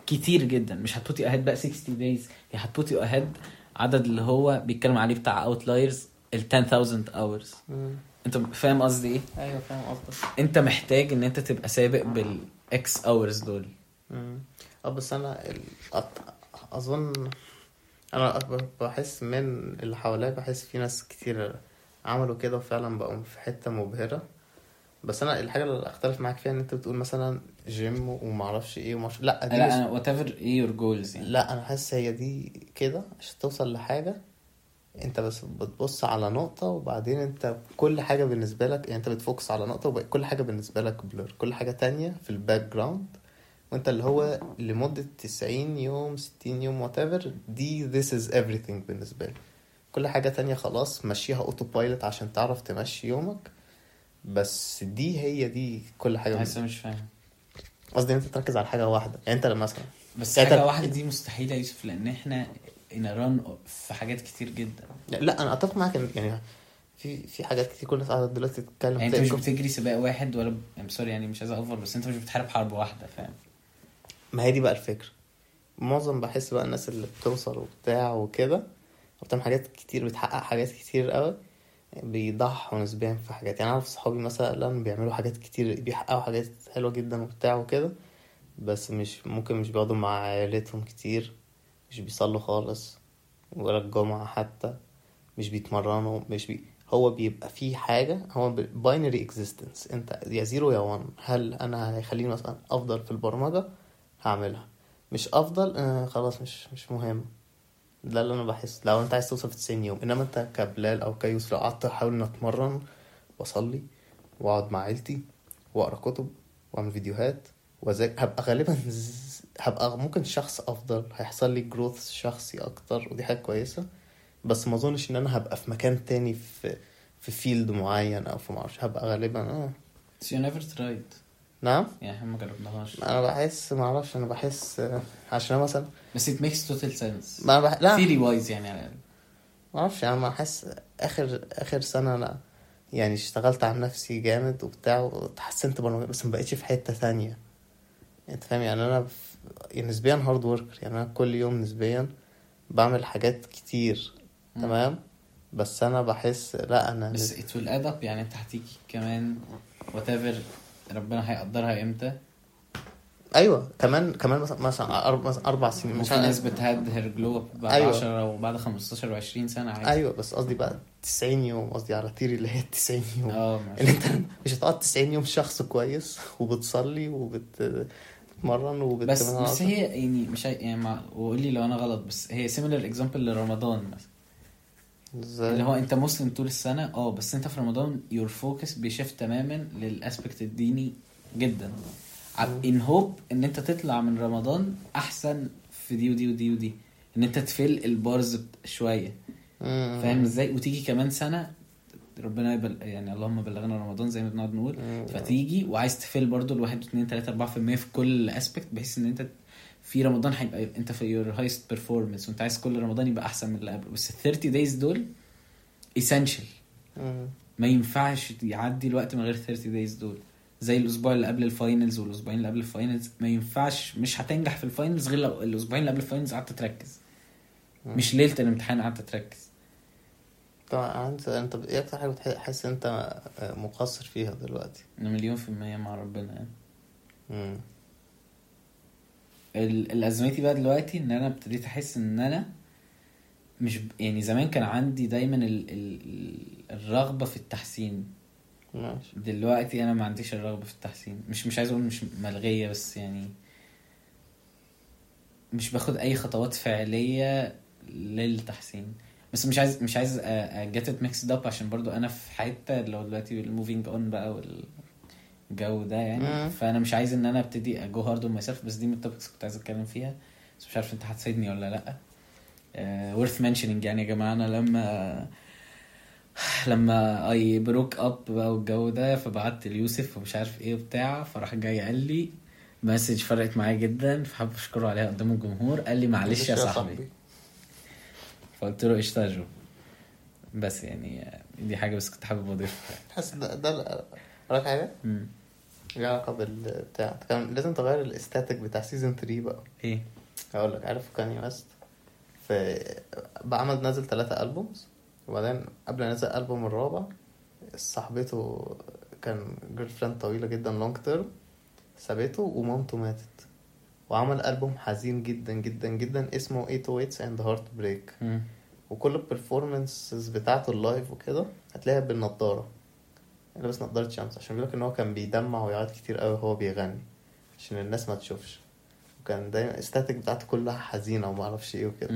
كتير جدا. مش هت put you ahead بقى 60 days هي هت put you ahead عدد اللي هو بيتكلم عليه بتاع Outliers ال 10000 hours. انت فاهم قصدي إيه؟ أيوه فاهم قصدك. انت محتاج ان انت تبقى سابق بال X hours دول. آه بس أنا ال... أط- اظن أنا بحس من اللي حواليا بحس في ناس كتير عملوا كده وفعلا بقوا في حتة مبهرة. بس أنا الحاجة اللي أختلف معاك فيها إن أنت بتقول مثلا جيم ومعرفش إيه ومعرفش لأ دي لا مش... أنا whatever إيه your goals يعني. لأ أنا حاسس هي دي كده عشان توصل لحاجة. أنت بس بتبص على نقطة وبعدين أنت كل حاجة بالنسبة لك يعني أنت بت focus على نقطة وكل حاجة بالنسبة لك blur كل حاجة تانية في ال background وأنت اللي هو لمدة 90 يوم 60 يوم whatever دي this is everything بالنسبة لي. كل حاجة تانية خلاص مشيها autopilot عشان تعرف تمشي يومك. بس دي هي دي كل حاجة حاسس مش فاهم. قصدي إن أنت تركز على حاجة واحدة. يعني أنت لما مثلا بس حاجة انت- واحدة دي مستحيلة يا يوسف لأن إحنا un run في حاجات كتير جدا. لا أنا أتفق معاك يعني في في حاجات كتير كل الناس قاعدة دلوقتي تتكلم يعني أنت مش بتجري سباق واحد ولا ب... sorry يعني مش عايز اوفر بس أنت مش بتحارب حرب واحدة فاهم؟ ما هي دي بقى الفكرة. معظم بحس بقى الناس اللي بتوصل وبتاع وكده وبتعمل حاجات كتير بتحقق حاجات كتير قوي بيضحوا نسبيا في حاجات. يعني اعرف صحابي مثلا بيعملوا حاجات كتير بيحققوا حاجات حلوة جدا وبتاع وكده بس مش ممكن مش بيقعدوا مع عيلتهم كتير مش بيصلوا خالص ولا الجمعة حتى مش بيتمرنوا مش بي... هو بيبقى فيه حاجة هو binary existence أنت يا زيرو يا one هل أنا هيخليني مثلا أفضل في البرمجة؟ هعملها. مش أفضل آه خلاص مش مش مهم. ده اللي أنا بحس. لو أنت عايز توصل في 90 يوم إنما أنت كبلال أو كيوسف لو قعدت أحاول ان أتمرن وأصلي وأقعد مع عيلتي وأقرأ كتب وأعمل فيديوهات وذاك هبقى غالبا هبقى ممكن شخص أفضل. هيحصل لي growth شخصي أكتر ودي حاجة كويسة. بس ما أظنش إن أنا هبقى في مكان تاني في في field معين أو في معرفش هبقى غالبا آه. بس you never tried. نعم؟ يعني إحنا ما جربناهاش. أنا بحس ما أعرفش أنا بحس عشان مثلا بس it makes total sense. ما بح... لا. Wise يعني على الأقل. ما أعرفش أنا ما احس آخر آخر سنة أنا يعني اشتغلت على نفسي جامد وبتاع وتحسنت برمجه بس ما بقتش في حتة ثانية أنت فاهم؟ يعني أنا في... يعني نسبيا هارد وركر يعني أنا كل يوم نسبيا بعمل حاجات كتير. مم. تمام؟ بس أنا بحس لا أنا بس it will add up يعني انت هتيجي كمان whatever ربنا هيقدرها إمتى أيوه كمان كمان مثلا مثلا أربع, مثلا سنين وفي ناس بتهد هير جلو بعد أيوة. 10 وبعد 15 و20 سنة عادي أيوه بس قصدي بقى 90 يوم قصدي على تيري اللي هي 90 يوم آه إن ماشي. أنت مش هتقعد 90 يوم شخص كويس وبتصلي وبتتمرن وبت بس بس هي يعني مش يعني مع... وقول لي لو أنا غلط بس هي similar example لرمضان مثلا إزاي؟ اللي هو انت مسلم طول السنة آه بس انت في رمضان your focus بي shift تماما لل aspect الديني جدا. in hope إن انت تطلع من رمضان أحسن في دي ودي ودي ودي. إن انت تفل ال bars شوية. فاهم إزاي؟ وتيجي كمان سنة ربنا يبل يعني اللهم بلغنا رمضان زي ما بنقعد نقول. فتيجي وعايز تفل برضو الواحد اتنين تلاتة أربعة في المية في كل aspect بحيث إن انت في رمضان هيبقى انت في your highest performance وانت عايز كل رمضان يبقى أحسن من اللي قبله. بس ال 30 days دول essential. مم. ما ينفعش يعدي الوقت من غير 30 days دول. زي الأسبوع اللي قبل ال finals والأسبوعين اللي قبل ال finals ما ينفعش مش هتنجح في ال finals غير لو الأسبوعين اللي قبل ال finals قعدت تركز. مش ليلة الامتحان قعدت تركز. طبعا انت انت إيه أكتر حاجة بتحس أنت مقصر فيها دلوقتي؟ أنا مليون في المية مع ربنا يعني. مم. ال- الأزمتي بقى دلوقتي إن أنا ابتديت أحس إن أنا مش يعني زمان كان عندي دايما ال ال ال- الرغبة في التحسين. ماشي. دلوقتي أنا ما عنديش الرغبة في التحسين. مش مش عايز أقول مش ملغية بس يعني مش باخد أي خطوات فعلية للتحسين. بس مش عايز مش عايز get it mixed up عشان برضو أنا في حتة اللي هو دلوقتي ال moving on بقى والجو ده يعني. مم. فأنا مش عايز إن أنا أبتدي أ go hard on myself بس دي من ال topics كنت عايز أتكلم فيها بس مش عارف أنت هتفيدني ولا لأ. worth mentioning يعني يا جماعة أنا لما لما I broke up بقى والجو ده فبعت ليوسف ومش عارف إيه وبتاع فراح جاي قال لي message فرقت معايا جدا فحابب أشكره عليها قدام الجمهور قال لي معلش يا صاحبي. فقلت له قشطة يا جو. بس يعني دي حاجة بس كنت حابب أضيفها. حاسس ده ده لك حاجة. ليها علاقة بالبتاع كان لازم تغير ال aesthetic بتاع season 3 بقى. إيه؟ هقول لك عارف كاني ويست في بعمل نازل ثلاثة albums وبعدين قبل ما ينزل الألبوم الرابع صاحبته كان girlfriend طويلة جدا long term سابته ومامته ماتت. وعمل ألبوم حزين جدا جدا جدا اسمه 808 and Heartbreak. مم. وكل ال performances بتاعته ال live وكده هتلاقيها بالنضارة. لابس نضارة شمس عشان بيقولك إن هو كان بيدمع ويعيط كتير قوي وهو بيغني عشان الناس ما تشوفش. وكان دايما ال aesthetic بتاعته كلها حزينة وما أعرفش إيه وكده.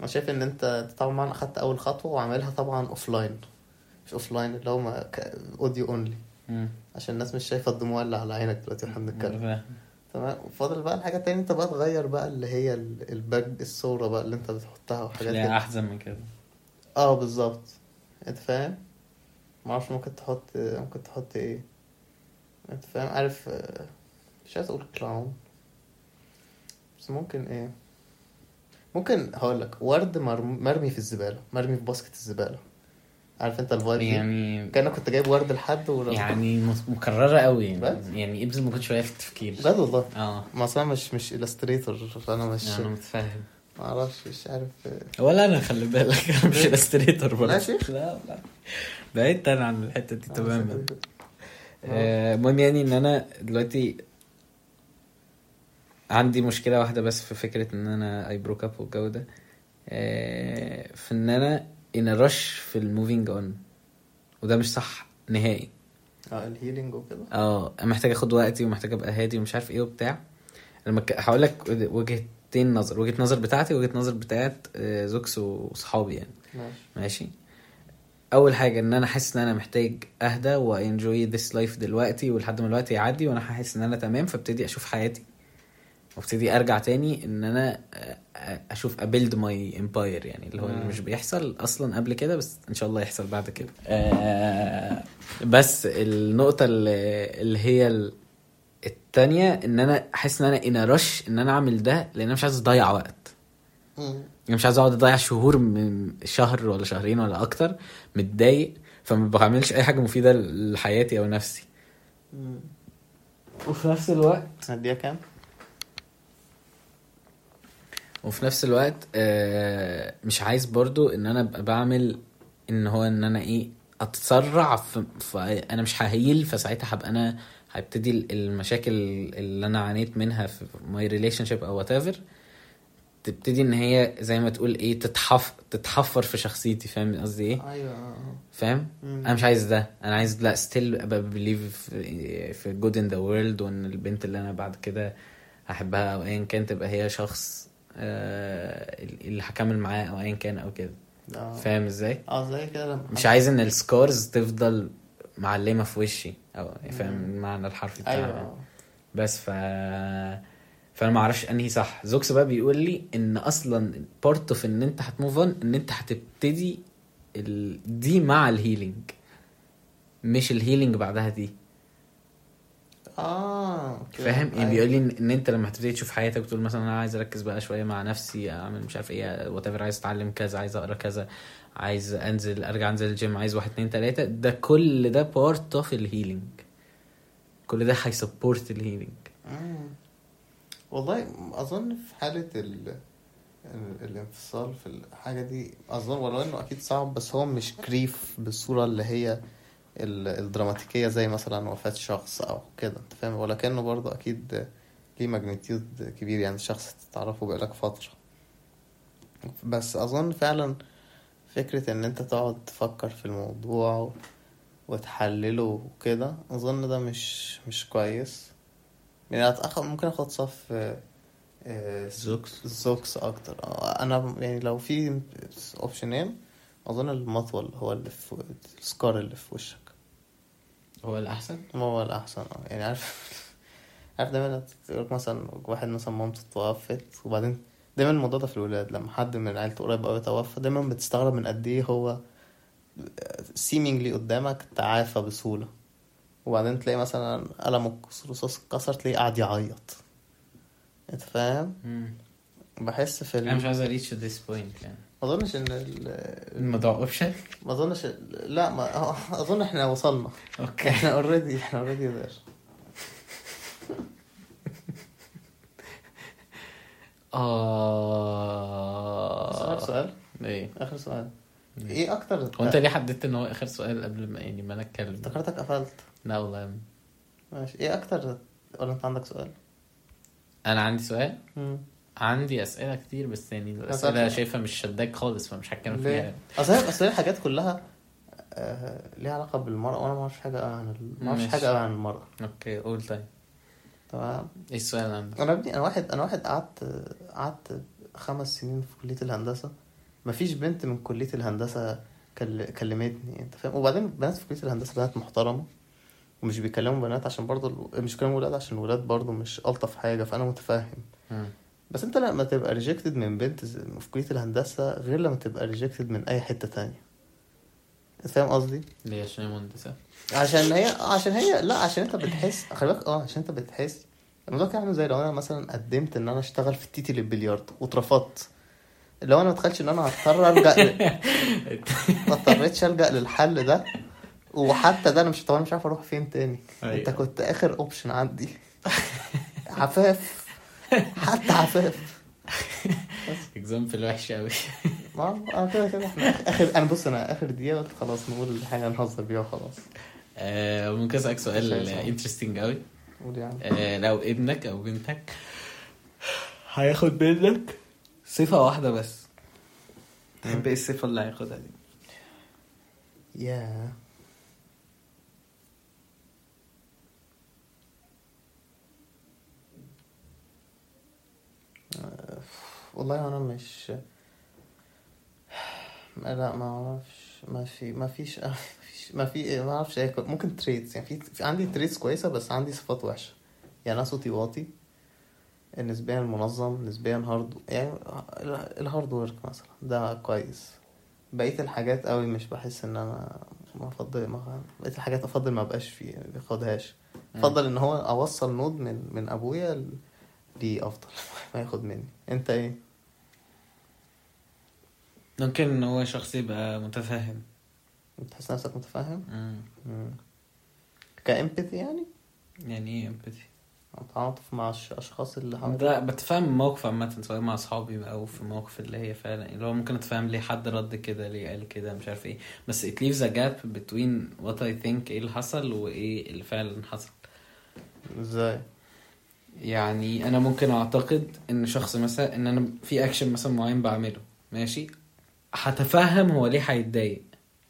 أنا شايف إن أنت طبعا أخدت أول خطوة وعاملها طبعا offline مش offline اللي هو audio only. عشان الناس مش شايفة الدموع اللي على عينك دلوقتي وإحنا بنتكلم. تمام؟ وفاضل بقى الحاجة التانية أنت بقى تغير بقى اللي هي ال- ال back الصورة بقى اللي أنت بتحطها وحاجات كده. أحزن من كده. آه بالظبط. أنت فاهم؟ معرفش ممكن تحط ممكن تحط إيه. انت فاهم عارف مش عايز أقول clown بس ممكن إيه. ممكن هقول لك ورد مر- مرمي في الزبالة مرمي في basket الزبالة. عارف انت ال vibe يعني كأنك كنت جايب ورد لحد ورميته. يعني مكررة قوي يعني. بجد؟ يعني ابذل مجهود شوية في التفكير. بجد والله؟ آه. ما أصلا مش مش illustrator فأنا مش أنا متفاهم ما أعرفش مش عارف. ولا أنا خلي بالك. أنا مش illustrator برضه. لا شيخ. لا لا. بعدت أنا عن الحتة دي آه، تماما. آه، المهم يعني إن أنا دلوقتي عندي مشكلة واحدة بس في فكرة إن أنا I broke up والجو ده. آه، في إن أنا in rush في ال moving on وده مش صح نهائي. آه ال healing وكده؟ آه محتاج أخد وقتي ومحتاج أبقى هادي ومش عارف إيه وبتاع. لما هقول لك وجهتين نظر وجهة نظر بتاعتي وجهه نظر بتاعت آه، زوكس وصحابي يعني. ماشي. ماشي؟ أول حاجة إن أنا حاسس إن أنا محتاج أهدى و enjoy this life دلوقتي ولحد ما الوقت يعدي وأنا حاسس إن أنا تمام فابتدي أشوف حياتي. وابتدي أرجع تاني إن أنا آه، أشوف أ build my empire يعني اللي هو اللي. مش بيحصل أصلا قبل كده بس إن شاء الله يحصل بعد كده. آه، بس النقطة اللي هي التانية إن أنا أحس إن أنا ان رش إن أنا أعمل ده لأن أنا مش عايز أضيع وقت مم. يعني مش عايز أقعد أضيع شهور من شهر ولا شهرين ولا أكتر متضايق فما بعملش أي حاجة مفيدة لحياتي أو نفسي مم. وفي نفس الوقت هديها كام؟ وفي نفس الوقت آه، مش عايز برضو إن أنا ابقى بعمل إن هو إن أنا إيه أتسرع في, في أنا مش هه heal فساعتها هبقى أنا هبتدي ال- المشاكل اللي أنا عانيت منها في my relationship أو whatever تبتدي إن هي زي ما تقول إيه تتحف تتحفر في شخصيتي. فاهم قصدي إيه؟ أيوه آه فاهم؟ مم. أنا مش عايز ده. أنا عايز لا still أبقى believe في good in the world وإن البنت اللي أنا بعد كده هحبها أو ايا كان تبقى هي شخص آه اللي هكمل معاه أو ايا كان أو كده. آه. فاهم إزاي؟ آه زي كده مش عايز إن ال scars تفضل معلمة في وشي. أو فاهم. المعنى الحرفي بتاعها. أيوه. بس ف فأنا ما أعرفش أنهي صح. زوكس بقى بيقول لي إن أصلا part of إن أنت هت move on إن أنت هتبتدي ال... دي مع ال healing مش ال healing بعدها دي. آه. فاهم؟ يعني أيوة. بيقول لي إن أنت لما هتبتدي تشوف حياتك وتقول مثلا أنا عايز أركز بقى شوية مع نفسي أعمل مش عارف إيه what عايز أتعلم كذا عايز أقرأ كذا. عايز انزل ارجع انزل الجيم عايز واحد اتنين تلاتة. ده كل ده part of ال healing كل ده هي support ال healing. والله اظن في حالة ال... ال- الانفصال في الحاجة دي اظن ولو انه أكيد صعب بس هو مش grief بالصورة اللي هي ال- الدراماتيكية زي مثلا وفاة شخص أو كده. أنت فاهم؟ ولكنه برضه أكيد ليه magnitude كبير. يعني الشخص تعرفه بقالك فترة. بس أظن فعلا فكرة إن أنت تقعد تفكر في الموضوع وتحلله وكده أظن ده مش مش كويس. يعني أتأخر ممكن آخد صف آه، زوكس. زوكس أكتر. أنا يعني لو في option ين أظن المطول هو اللي في ال scar اللي في وشك. هو الأحسن؟ هو الأحسن آه يعني عارف عارف دايما مثلا واحد مثلا مامته توفت وبعدين دايما الموضوع ده في الولاد لما حد من عيلته قريب قوي توفى دايما بتستغرب من قد إيه هو seemingly قدامك تعافى بسهولة. وبعدين تلاقي مثلا قلم الرصاص اتكسر تلاقيه قاعد يعيط. أنت فاهم. بحس في ال... أنا مش عايز أ reach this point يعني. ما أظنش إن ال... الموضوع option ما أظنش لا ما أظن إحنا وصلنا. okay إحنا already إحنا already آه. آخر سؤال؟ إيه. آخر سؤال. إيه. أكتر هو انت ليه حددت إن هو آخر سؤال قبل ما يعني ما أنا أتكلم؟ افتكرتك قفلت. لا والله. ماشي. إيه أكتر ولا أنت عندك سؤال؟ أنا عندي سؤال؟ مم. عندي أسئلة كتير بس يعني الأسئلة. شايفها مش شداك خالص فمش هتكلم فيها. أصل أصل الحاجات كلها آه ليها علاقة بالمرأة وأنا ما أعرفش حاجة عن ما أعرفش. حاجة عن المرأة. أوكي قول طيب. تمام إيه السؤال عندك؟ أنا ابني أنا واحد أنا واحد قعدت قعدت خمس سنين في كلية الهندسة. مفيش بنت من كلية الهندسة كل... كلمتني أنت فاهم؟ وبعدين بنات في كلية الهندسة بنات محترمة ومش بيكلموا بنات عشان برضه ال- مش بيكلموا ولاد عشان الولاد برضه مش ألطف حاجة فأنا متفاهم مم. بس أنت لما تبقى rejected من بنت في كلية الهندسة غير لما تبقى rejected من أي حتة تانية. فاهم قصدي؟ ليه؟ عشان هي مهندسة. عشان هي عشان هي لا عشان انت بتحس خلي بالك آه عشان انت بتحس. الموضوع كان عامل زي لو أنا مثلا قدمت إن أنا أشتغل في التيتي للبلياردو واترفضت. لو أنا ما اتخيلش إن أنا هضطر ألجأ ل- ما اضطريتش ألجأ للحل ده. وحتى ده أنا مش طبعا مش عارف أروح فين تاني. أيوة. أنت كنت آخر option عندي. عفاف. حتى عفاف. example وحش قوي ما أنا كده كده. إحنا اخر أنا بص أنا آخر دقيقة قلت خلاص نقول حاجة نهزر بيها وخلاص. آه ممكن أسألك سؤال. interesting قوي قول يعني. آه لو ابنك أو بنتك هياخد منك صفة واحدة بس. تحب إيه الصفة اللي هياخدها دي؟ يا آه، والله أنا مش ما- لا ما أعرفش ما في ما فيش ما فيش ما في ما أعرفش إيه ممكن تريتس يعني في, عندي تريتس كويسة بس عندي صفات وحشة. يعني أنا صوتي واطي نسبيا منظم نسبيا هارد يعني ال- الهارد ورك مثلا ده كويس. بقية الحاجات قوي مش بحس إن أنا ما أفضل ما بقية الحاجات أفضل ما بقاش في ما أفضل إن هو أوصل نود من من أبويا ليه أفضل. ما ياخد مني. أنت إيه؟ ممكن ان هو شخص يبقى متفهم. بتحس نفسك متفاهم مم. مم. كإمباثي يعني؟ يعني إيه إمباثي؟ تعاطف مع الاشخاص اللي حواليك. لا بتفهم الموقف عامة سواء مع أصحابي أو في المواقف اللي هي فعلا اللي هو ممكن أتفهم ليه حد رد كده ليه قال كده مش عارف إيه. بس it leaves a gap between what I think إيه اللي حصل وإيه اللي فعلا حصل. إزاي؟ يعني أنا ممكن أعتقد إن شخص مثلا إن أنا في اكشن مثلا معين بعمله ماشي؟ هتفهم هو ليه هيتضايق.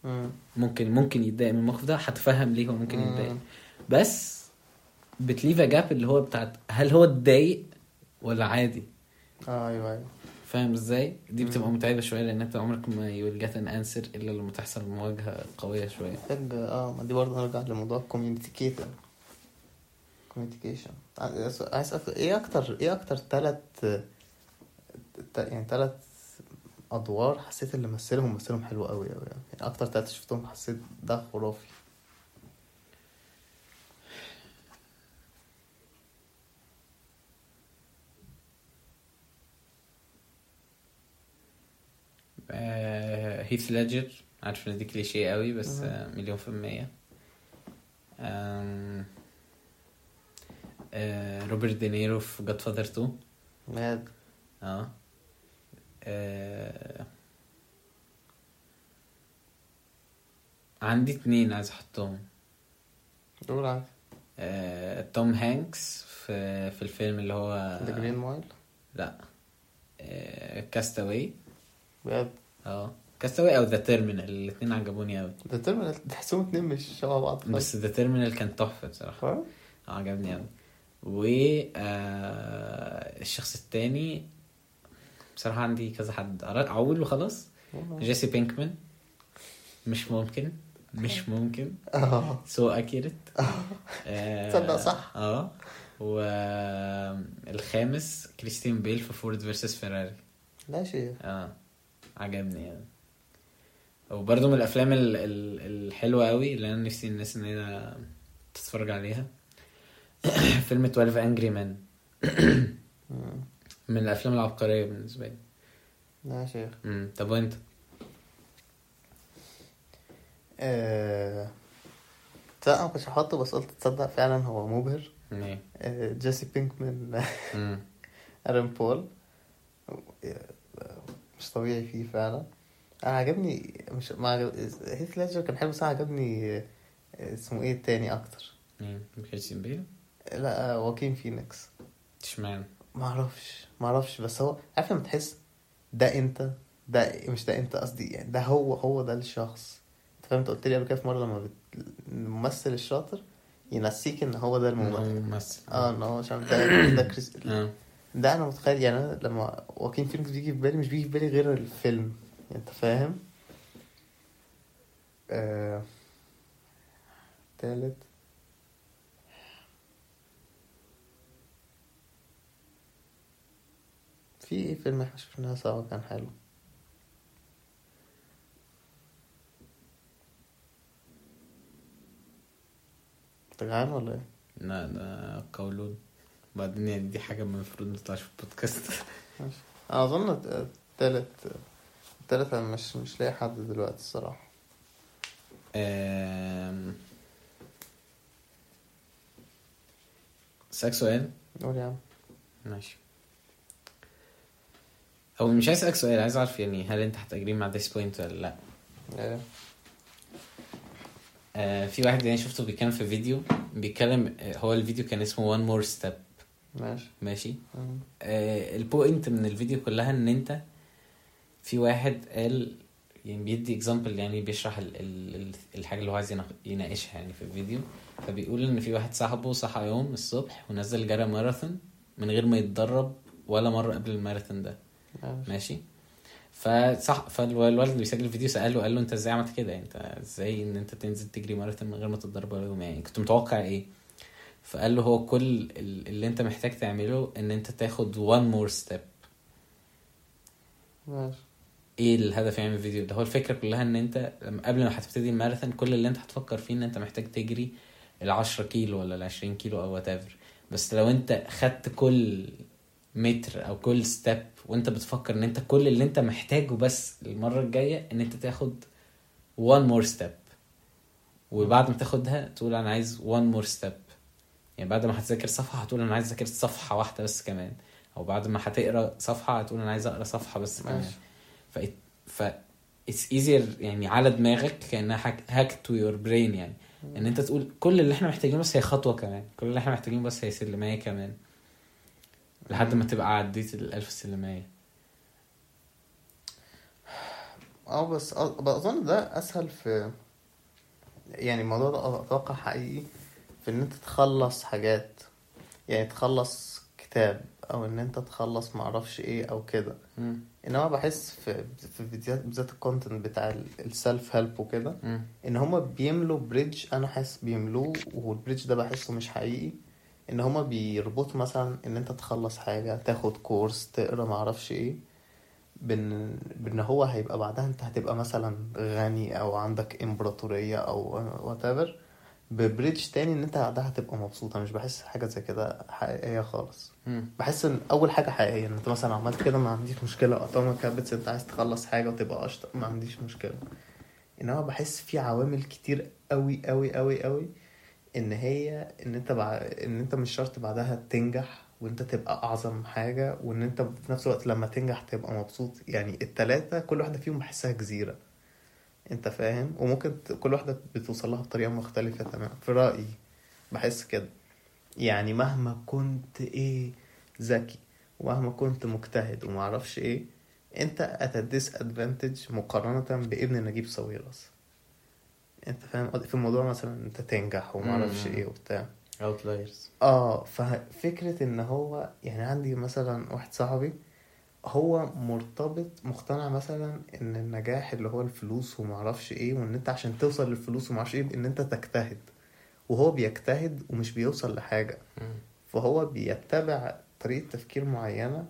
مم. ممكن ممكن يتضايق من الموقف ده هتفهم ليه هو ممكن مم. يتضايق بس بتا leave gap اللي هو بتاعت هل هو اتضايق ولا عادي؟ آه أيوه أيوه. فاهم إزاي؟ دي بتبقى. متعبة شوية لأن أنت عمرك ما you get an answer إلا لما تحصل مواجهة قوية شوية. آه ما دي برضه نرجع لموضوع ال communication communication عايز اسالك إيه أكتر إيه أكتر ثلاث يعني ثلاث أدوار حسيت اللي مثلهم مثلهم حلو قوي قوي يعني. أكتر ثلاثة شفتهم حسيت ده خرافي. آه هيث ليدجر عارف إن دي كليشيه قوي بس. آه مليون في المية. آه روبرت دينيرو في Godfather 2 mad آه. آه، عندي اتنين عايز أحطهم. دول عادي آه، توم هانكس في في الفيلم اللي هو The Green Mile لا. Cast Away بجد؟ آه. Cast Away أو The Terminal الاتنين عجبوني قوي ده ترم تحسهم اتنين مش شبه بعض. خالص بس The Terminal كان تحفة بصراحة؟ آه عجبني قوي و آه، الشخص التاني بصراحة عندي كذا حد أقول وخلاص. جيسي بينكمان. مش ممكن مش ممكن. آه. so accurate تصدق صح. آه. والخامس كريستيان بيل في Ford versus Ferrari. لا شيء. آه عجبني يعني. وبرضه من الأفلام ال- ال- الحلوة قوي اللي أنا نفسي الناس إن هي تتفرج عليها. فيلم 12 Angry Men. من الأفلام العبقرية بالنسبة لي. لا يا شيخ. امم طب وأنت؟ آه... لا أنا مكنتش هحطه بس قلت تصدق فعلا هو مبهر. آه... جيسي بينك من امم ارن بول. مش طبيعي فيه فعلا. أنا عجبني مش ما عجب... هيث ليدجر كان حلو بس أنا عجبني آه، اسمه إيه التاني أكتر. مين؟ كريستيان بيل لا آه، واكين فينيكس اشمعنى؟ ما أعرفش ما أعرفش بس هو عارف لما تحس ده انت ده مش ده انت قصدي يعني ده هو هو ده الشخص. انت فاهم انت قلت لي قبل كده في مرة لما بت... الممثل الشاطر ينسيك ان هو ده الممثل. ممثل. آه إن هو عشان ده ده كريس آه. ده أنا متخيل يعني أنا لما واكين فينيكس بيجي في بالي مش بيجي في بالي غير الفيلم أنت فاهم؟ آه... تالت. في فيلم إحنا شفناه سوا كان حلو. انت جعان ولا إيه؟ لا ده قولون. بعدين يعني دي حاجة المفروض ما تطلعش في البودكاست. ماشي. أظن التالت التالت أنا مش مش لاقي حد دلوقتي الصراحة. اسألك سؤال. قول يا عم. ماشي. أو مش عايز أسألك سؤال عايز أعرف يعني هل أنت هتجري مع this point ولا لأ؟ إيه. آه في واحد يعني شفته بيتكلم في فيديو بيتكلم آه، هو الفيديو كان اسمه one more step. ماشي. ماشي. آه ال point من الفيديو كلها إن أنت في واحد قال يعني بيدي example يعني بيشرح ال ال ال الحاجة اللي هو عايز يناق- يناقشها يعني في الفيديو. فبيقول إن في واحد صاحبه صحى يوم الصبح ونزل جرى ماراثون من غير ما يتدرب ولا مرة قبل الماراثون ده. ماشي. فصح فالولد اللي بيسجل الفيديو سأله قال له أنت إزاي عملت كده؟ أنت إزاي إن أنت تنزل تجري ماراثون من غير ما تتدرب ولا يوم؟ يعني كنت متوقع إيه؟ فقال له هو كل ال- اللي أنت محتاج تعمله إن أنت تاخد one more step. ماشي. إيه الهدف يعني من الفيديو ده؟ هو الفكرة كلها إن أنت قبل ما هتبتدي الماراثون كل اللي أنت هتفكر فيه إن أنت محتاج تجري ال 10 كيلو ولا ال 20 كيلو أو what بس لو أنت خدت كل متر أو كل step وأنت بتفكر إن أنت كل اللي أنت محتاجه بس المرة الجاية إن أنت تاخد one more step. وبعد ما تاخدها تقول أنا عايز one more step. يعني بعد ما هتذاكر صفحة هتقول أنا عايز أذاكر صفحة واحدة بس كمان. أو بعد ما هتقرأ صفحة هتقول أنا عايز أقرأ صفحة بس كمان. ف ف it's easier يعني على دماغك كأنها hack to your brain يعني. إن أنت تقول كل اللي إحنا محتاجينه بس هي خطوة كمان. كل اللي إحنا محتاجينه بس هي سلماية كمان. لحد ما تبقى عديت الألف سلماية آه بس أ- بظن ده أسهل في يعني الموضوع ده أتوقع حقيقي في إن أنت تخلص حاجات. يعني تخلص كتاب أو إن أنت تخلص معرفش إيه أو كده. إنما بحس في في الفيديوهات بالذات ال content بتاع ال self help وكده. إن هما بيملوا bridge أنا حاسس بيملوه وال bridge ده بحسه مش حقيقي. إن هما بيربطوا مثلا إن أنت تخلص حاجة تاخد كورس تقرأ معرفش إيه بإن بإن هو هيبقى بعدها أنت هتبقى مثلا غني أو عندك إمبراطورية أو whatever ببريدج تاني إن أنت بعدها هتبقى مبسوط أنا مش بحس حاجة زي كده حقيقية خالص. مم. بحس إن أول حاجة حقيقية إن أنت مثلا عملت كده ما عنديش مشكلة. أتوميك هابتس أنت عايز تخلص حاجة وتبقى اشطر ما عنديش مشكلة. إنما بحس في عوامل كتير قوي قوي قوي قوي إن هي إن أنت. إن أنت مش شرط بعدها تنجح وأنت تبقى أعظم حاجة وإن أنت في نفس الوقت لما تنجح تبقى مبسوط. يعني التلاتة كل واحدة فيهم بحسها جزيرة. أنت فاهم؟ وممكن كل واحدة بتوصل لها بطريقة مختلفة تمام. في رأيي بحس كده. يعني مهما كنت إيه ذكي ومهما كنت مجتهد وما أعرفش إيه أنت a disadvantage مقارنة بابن نجيب ساويرس انت فاهم؟ في الموضوع مثلا انت تنجح وما أعرفش. إيه وبتاع. اوتلايرز آه ففكرة إن هو يعني عندي مثلا واحد صاحبي هو مرتبط مقتنع مثلا إن النجاح اللي هو الفلوس وما أعرفش إيه وإن أنت عشان توصل للفلوس وما أعرفش إيه إن أنت تجتهد. وهو بيجتهد ومش بيوصل لحاجة. فهو بيتبع طريقة تفكير معينة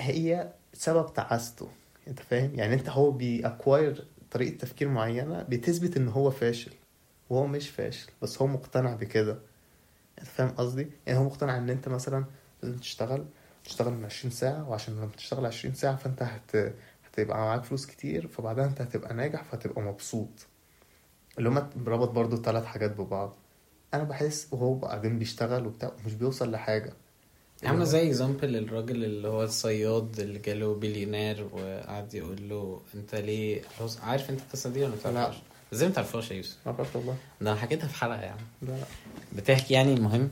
هي سبب تعاسته. أنت فاهم؟ يعني أنت هو بيأكواير طريقة تفكير معينة بتثبت إن هو فاشل. وهو مش فاشل بس هو مقتنع بكده. أنت فاهم قصدي؟ يعني هو مقتنع إن أنت مثلا لازم تشتغل تشتغل من 20 ساعة وعشان لما تشتغل 20 ساعة فأنت هت... هتبقى معاك فلوس كتير فبعدها أنت هتبقى ناجح فهتبقى مبسوط. اللي هما ربط برضو ثلاث حاجات ببعض. أنا بحس وهو بعدين بيشتغل وبتاع مش بيوصل لحاجة. عاملة زي example الراجل اللي هو الصياد اللي جاله بليونير وقعد يقول له أنت ليه خلاص عارف أنت القصة دي ولا ما تعرفهاش؟ إزاي ما تعرفهاش يا يوسف؟ ما والله ده أنا حكيتها في حلقة يعني لا لا بتحكي يعني المهم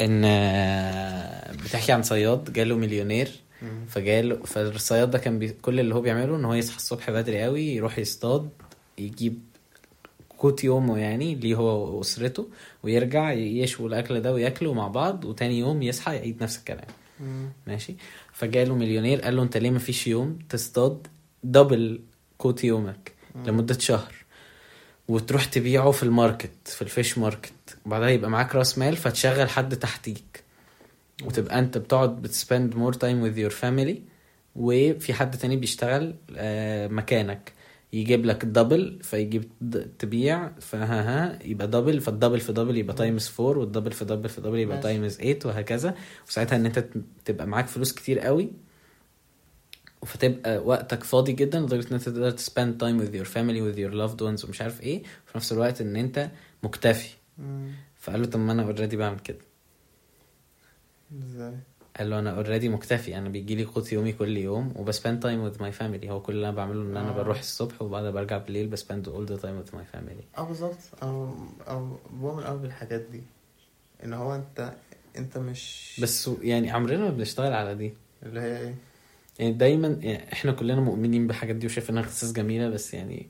إن آه، بتحكي عن صياد جاله مليونير. فجاله فالصياد ده كان بي... كل اللي هو بيعمله إن هو يصحى الصبح بدري قوي يروح يصطاد يجيب قوت يومه يعني ليه هو وأسرته ويرجع يشوي الأكل ده وياكله مع بعض وتاني يوم يصحى يعيد نفس الكلام. مم. ماشي؟ فجاله مليونير قال له أنت ليه مفيش يوم تصطاد double قوت يومك لمدة شهر؟ وتروح تبيعه في ال market في ال fish market. وبعدها يبقى معاك راس مال فتشغل حد تحتيك. وتبقى أنت بتقعد بت spend more time with your family وفي حد تاني بيشتغل آه، مكانك. يجيب لك double فيجيب تبيع فها ها يبقى دبل فالدبل في دبل يبقى تايمز 4 والدبل في دبل في دبل يبقى. times 8 وهكذا. وساعتها إن أنت تبقى معاك فلوس كتير قوي فتبقى وقتك فاضي جدا لدرجة إن أنت تقدر ت spend time with your family with your loved ones ومش عارف إيه. وفي نفس الوقت إن أنت مكتفي. فقال له طب ما أنا already بعمل كده. إزاي؟ قال له أنا already مكتفي أنا بيجي لي قوت يومي كل يوم وب spend time with my family. هو كل اللي أنا بعمله إن أنا آه. بروح الصبح وبعدها برجع بالليل ب spend all the time with my family. آه بالظبط. أو أو بعمل قوي بالحاجات دي. إن هو أنت أنت مش بس يعني عمرنا ما بنشتغل على دي. اللي هي إيه؟ يعني دايما يعني إحنا كلنا مؤمنين بالحاجات دي وشايف إنها قصص جميلة بس يعني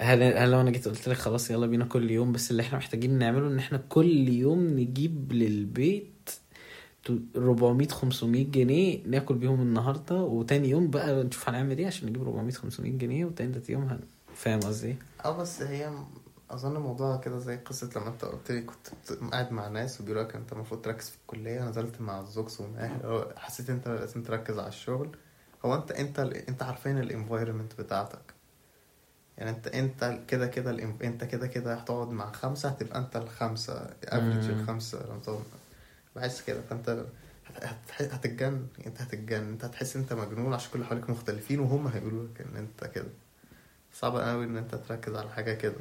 هل هل لو أنا جيت قلت لك خلاص يلا بينا كل يوم بس اللي إحنا محتاجين نعمله إن إحنا كل يوم نجيب للبيت 400 500 جنيه ناكل بيهم النهارده وتاني يوم بقى نشوف هنعمل إيه عشان نجيب 400 500 جنيه وتالت يوم هن... فاهم قصدي إيه؟ آه بس هي أظن الموضوع كده زي قصة لما أنت قلت لي كنت قاعد مع ناس وبيقولوا لك أنت المفروض تركز في الكلية نزلت مع الزوكس هو حسيت أنت لازم تركز على الشغل هو أنت أنت أنت عارفين ال environment بتاعتك يعني أنت أنت كده كده أنت كده كده هتقعد مع خمسة هتبقى أنت الخمسة average. الخمسة لما بحس كده فأنت هت- هت- هتتجن أنت هتتجن أنت هتحس أنت مجنون عشان كل حواليك مختلفين وهم هيقولوا لك إن أنت كده صعب قوي إن أنت تركز على حاجة كده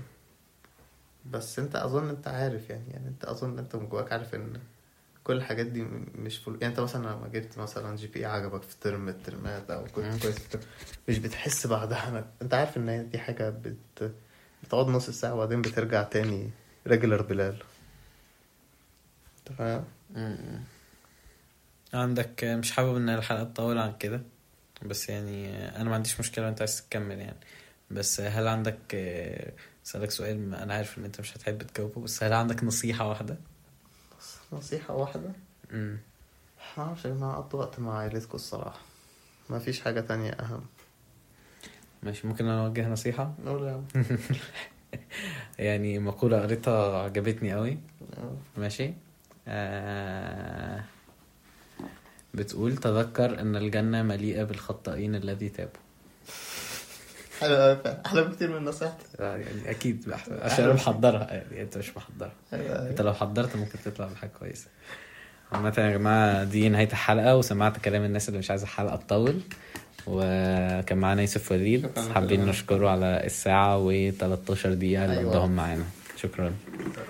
بس أنت أظن أنت عارف يعني يعني أنت أظن أنت من جواك عارف إن كل الحاجات دي مش فل... يعني أنت مثلا لما جبت مثلا GPA عجبك في ترم الترمات أو. كنت كويس مش بتحس بعدها انك أنت عارف إن هي دي حاجة بت... بتقعد نص ساعة وبعدين بترجع تاني regular بلال أنت فاهم؟ عندك مش حابب إن الحلقة تطول عن كده بس يعني أنا ما عنديش مشكلة انت عايز تكمل يعني. بس هل عندك أسألك سؤال أنا عارف إن أنت مش هتحب تجاوبه بس هل عندك نصيحة واحدة؟ نصيحة واحدة؟ أمم. ما أعرفش يا جماعة قضوا وقت مع عائلتكم الصراحة. ما فيش حاجة تانية أهم. ماشي ممكن أنا أوجه نصيحة؟ نقول يا يعني مقولة قريتها عجبتني قوي. ماشي. آه بتقول تذكر إن الجنة مليئة بالخطائين الذي تابوا. حلو قوي أحلى بكتير من نصيحتي آه، يعني أكيد عشان أنا محضرها يعني أنت مش محضرها. أنت لو حضرت ممكن تطلع بحاجة كويسة. عامة يا جماعة دي نهاية الحلقة وسمعت كلام الناس اللي مش عايزة الحلقة تطول. وكان معانا يوسف وليد. حابين. نشكره على الساعة و 13 دقيقة اللي أيوة. قضاهم معانا. شكرا.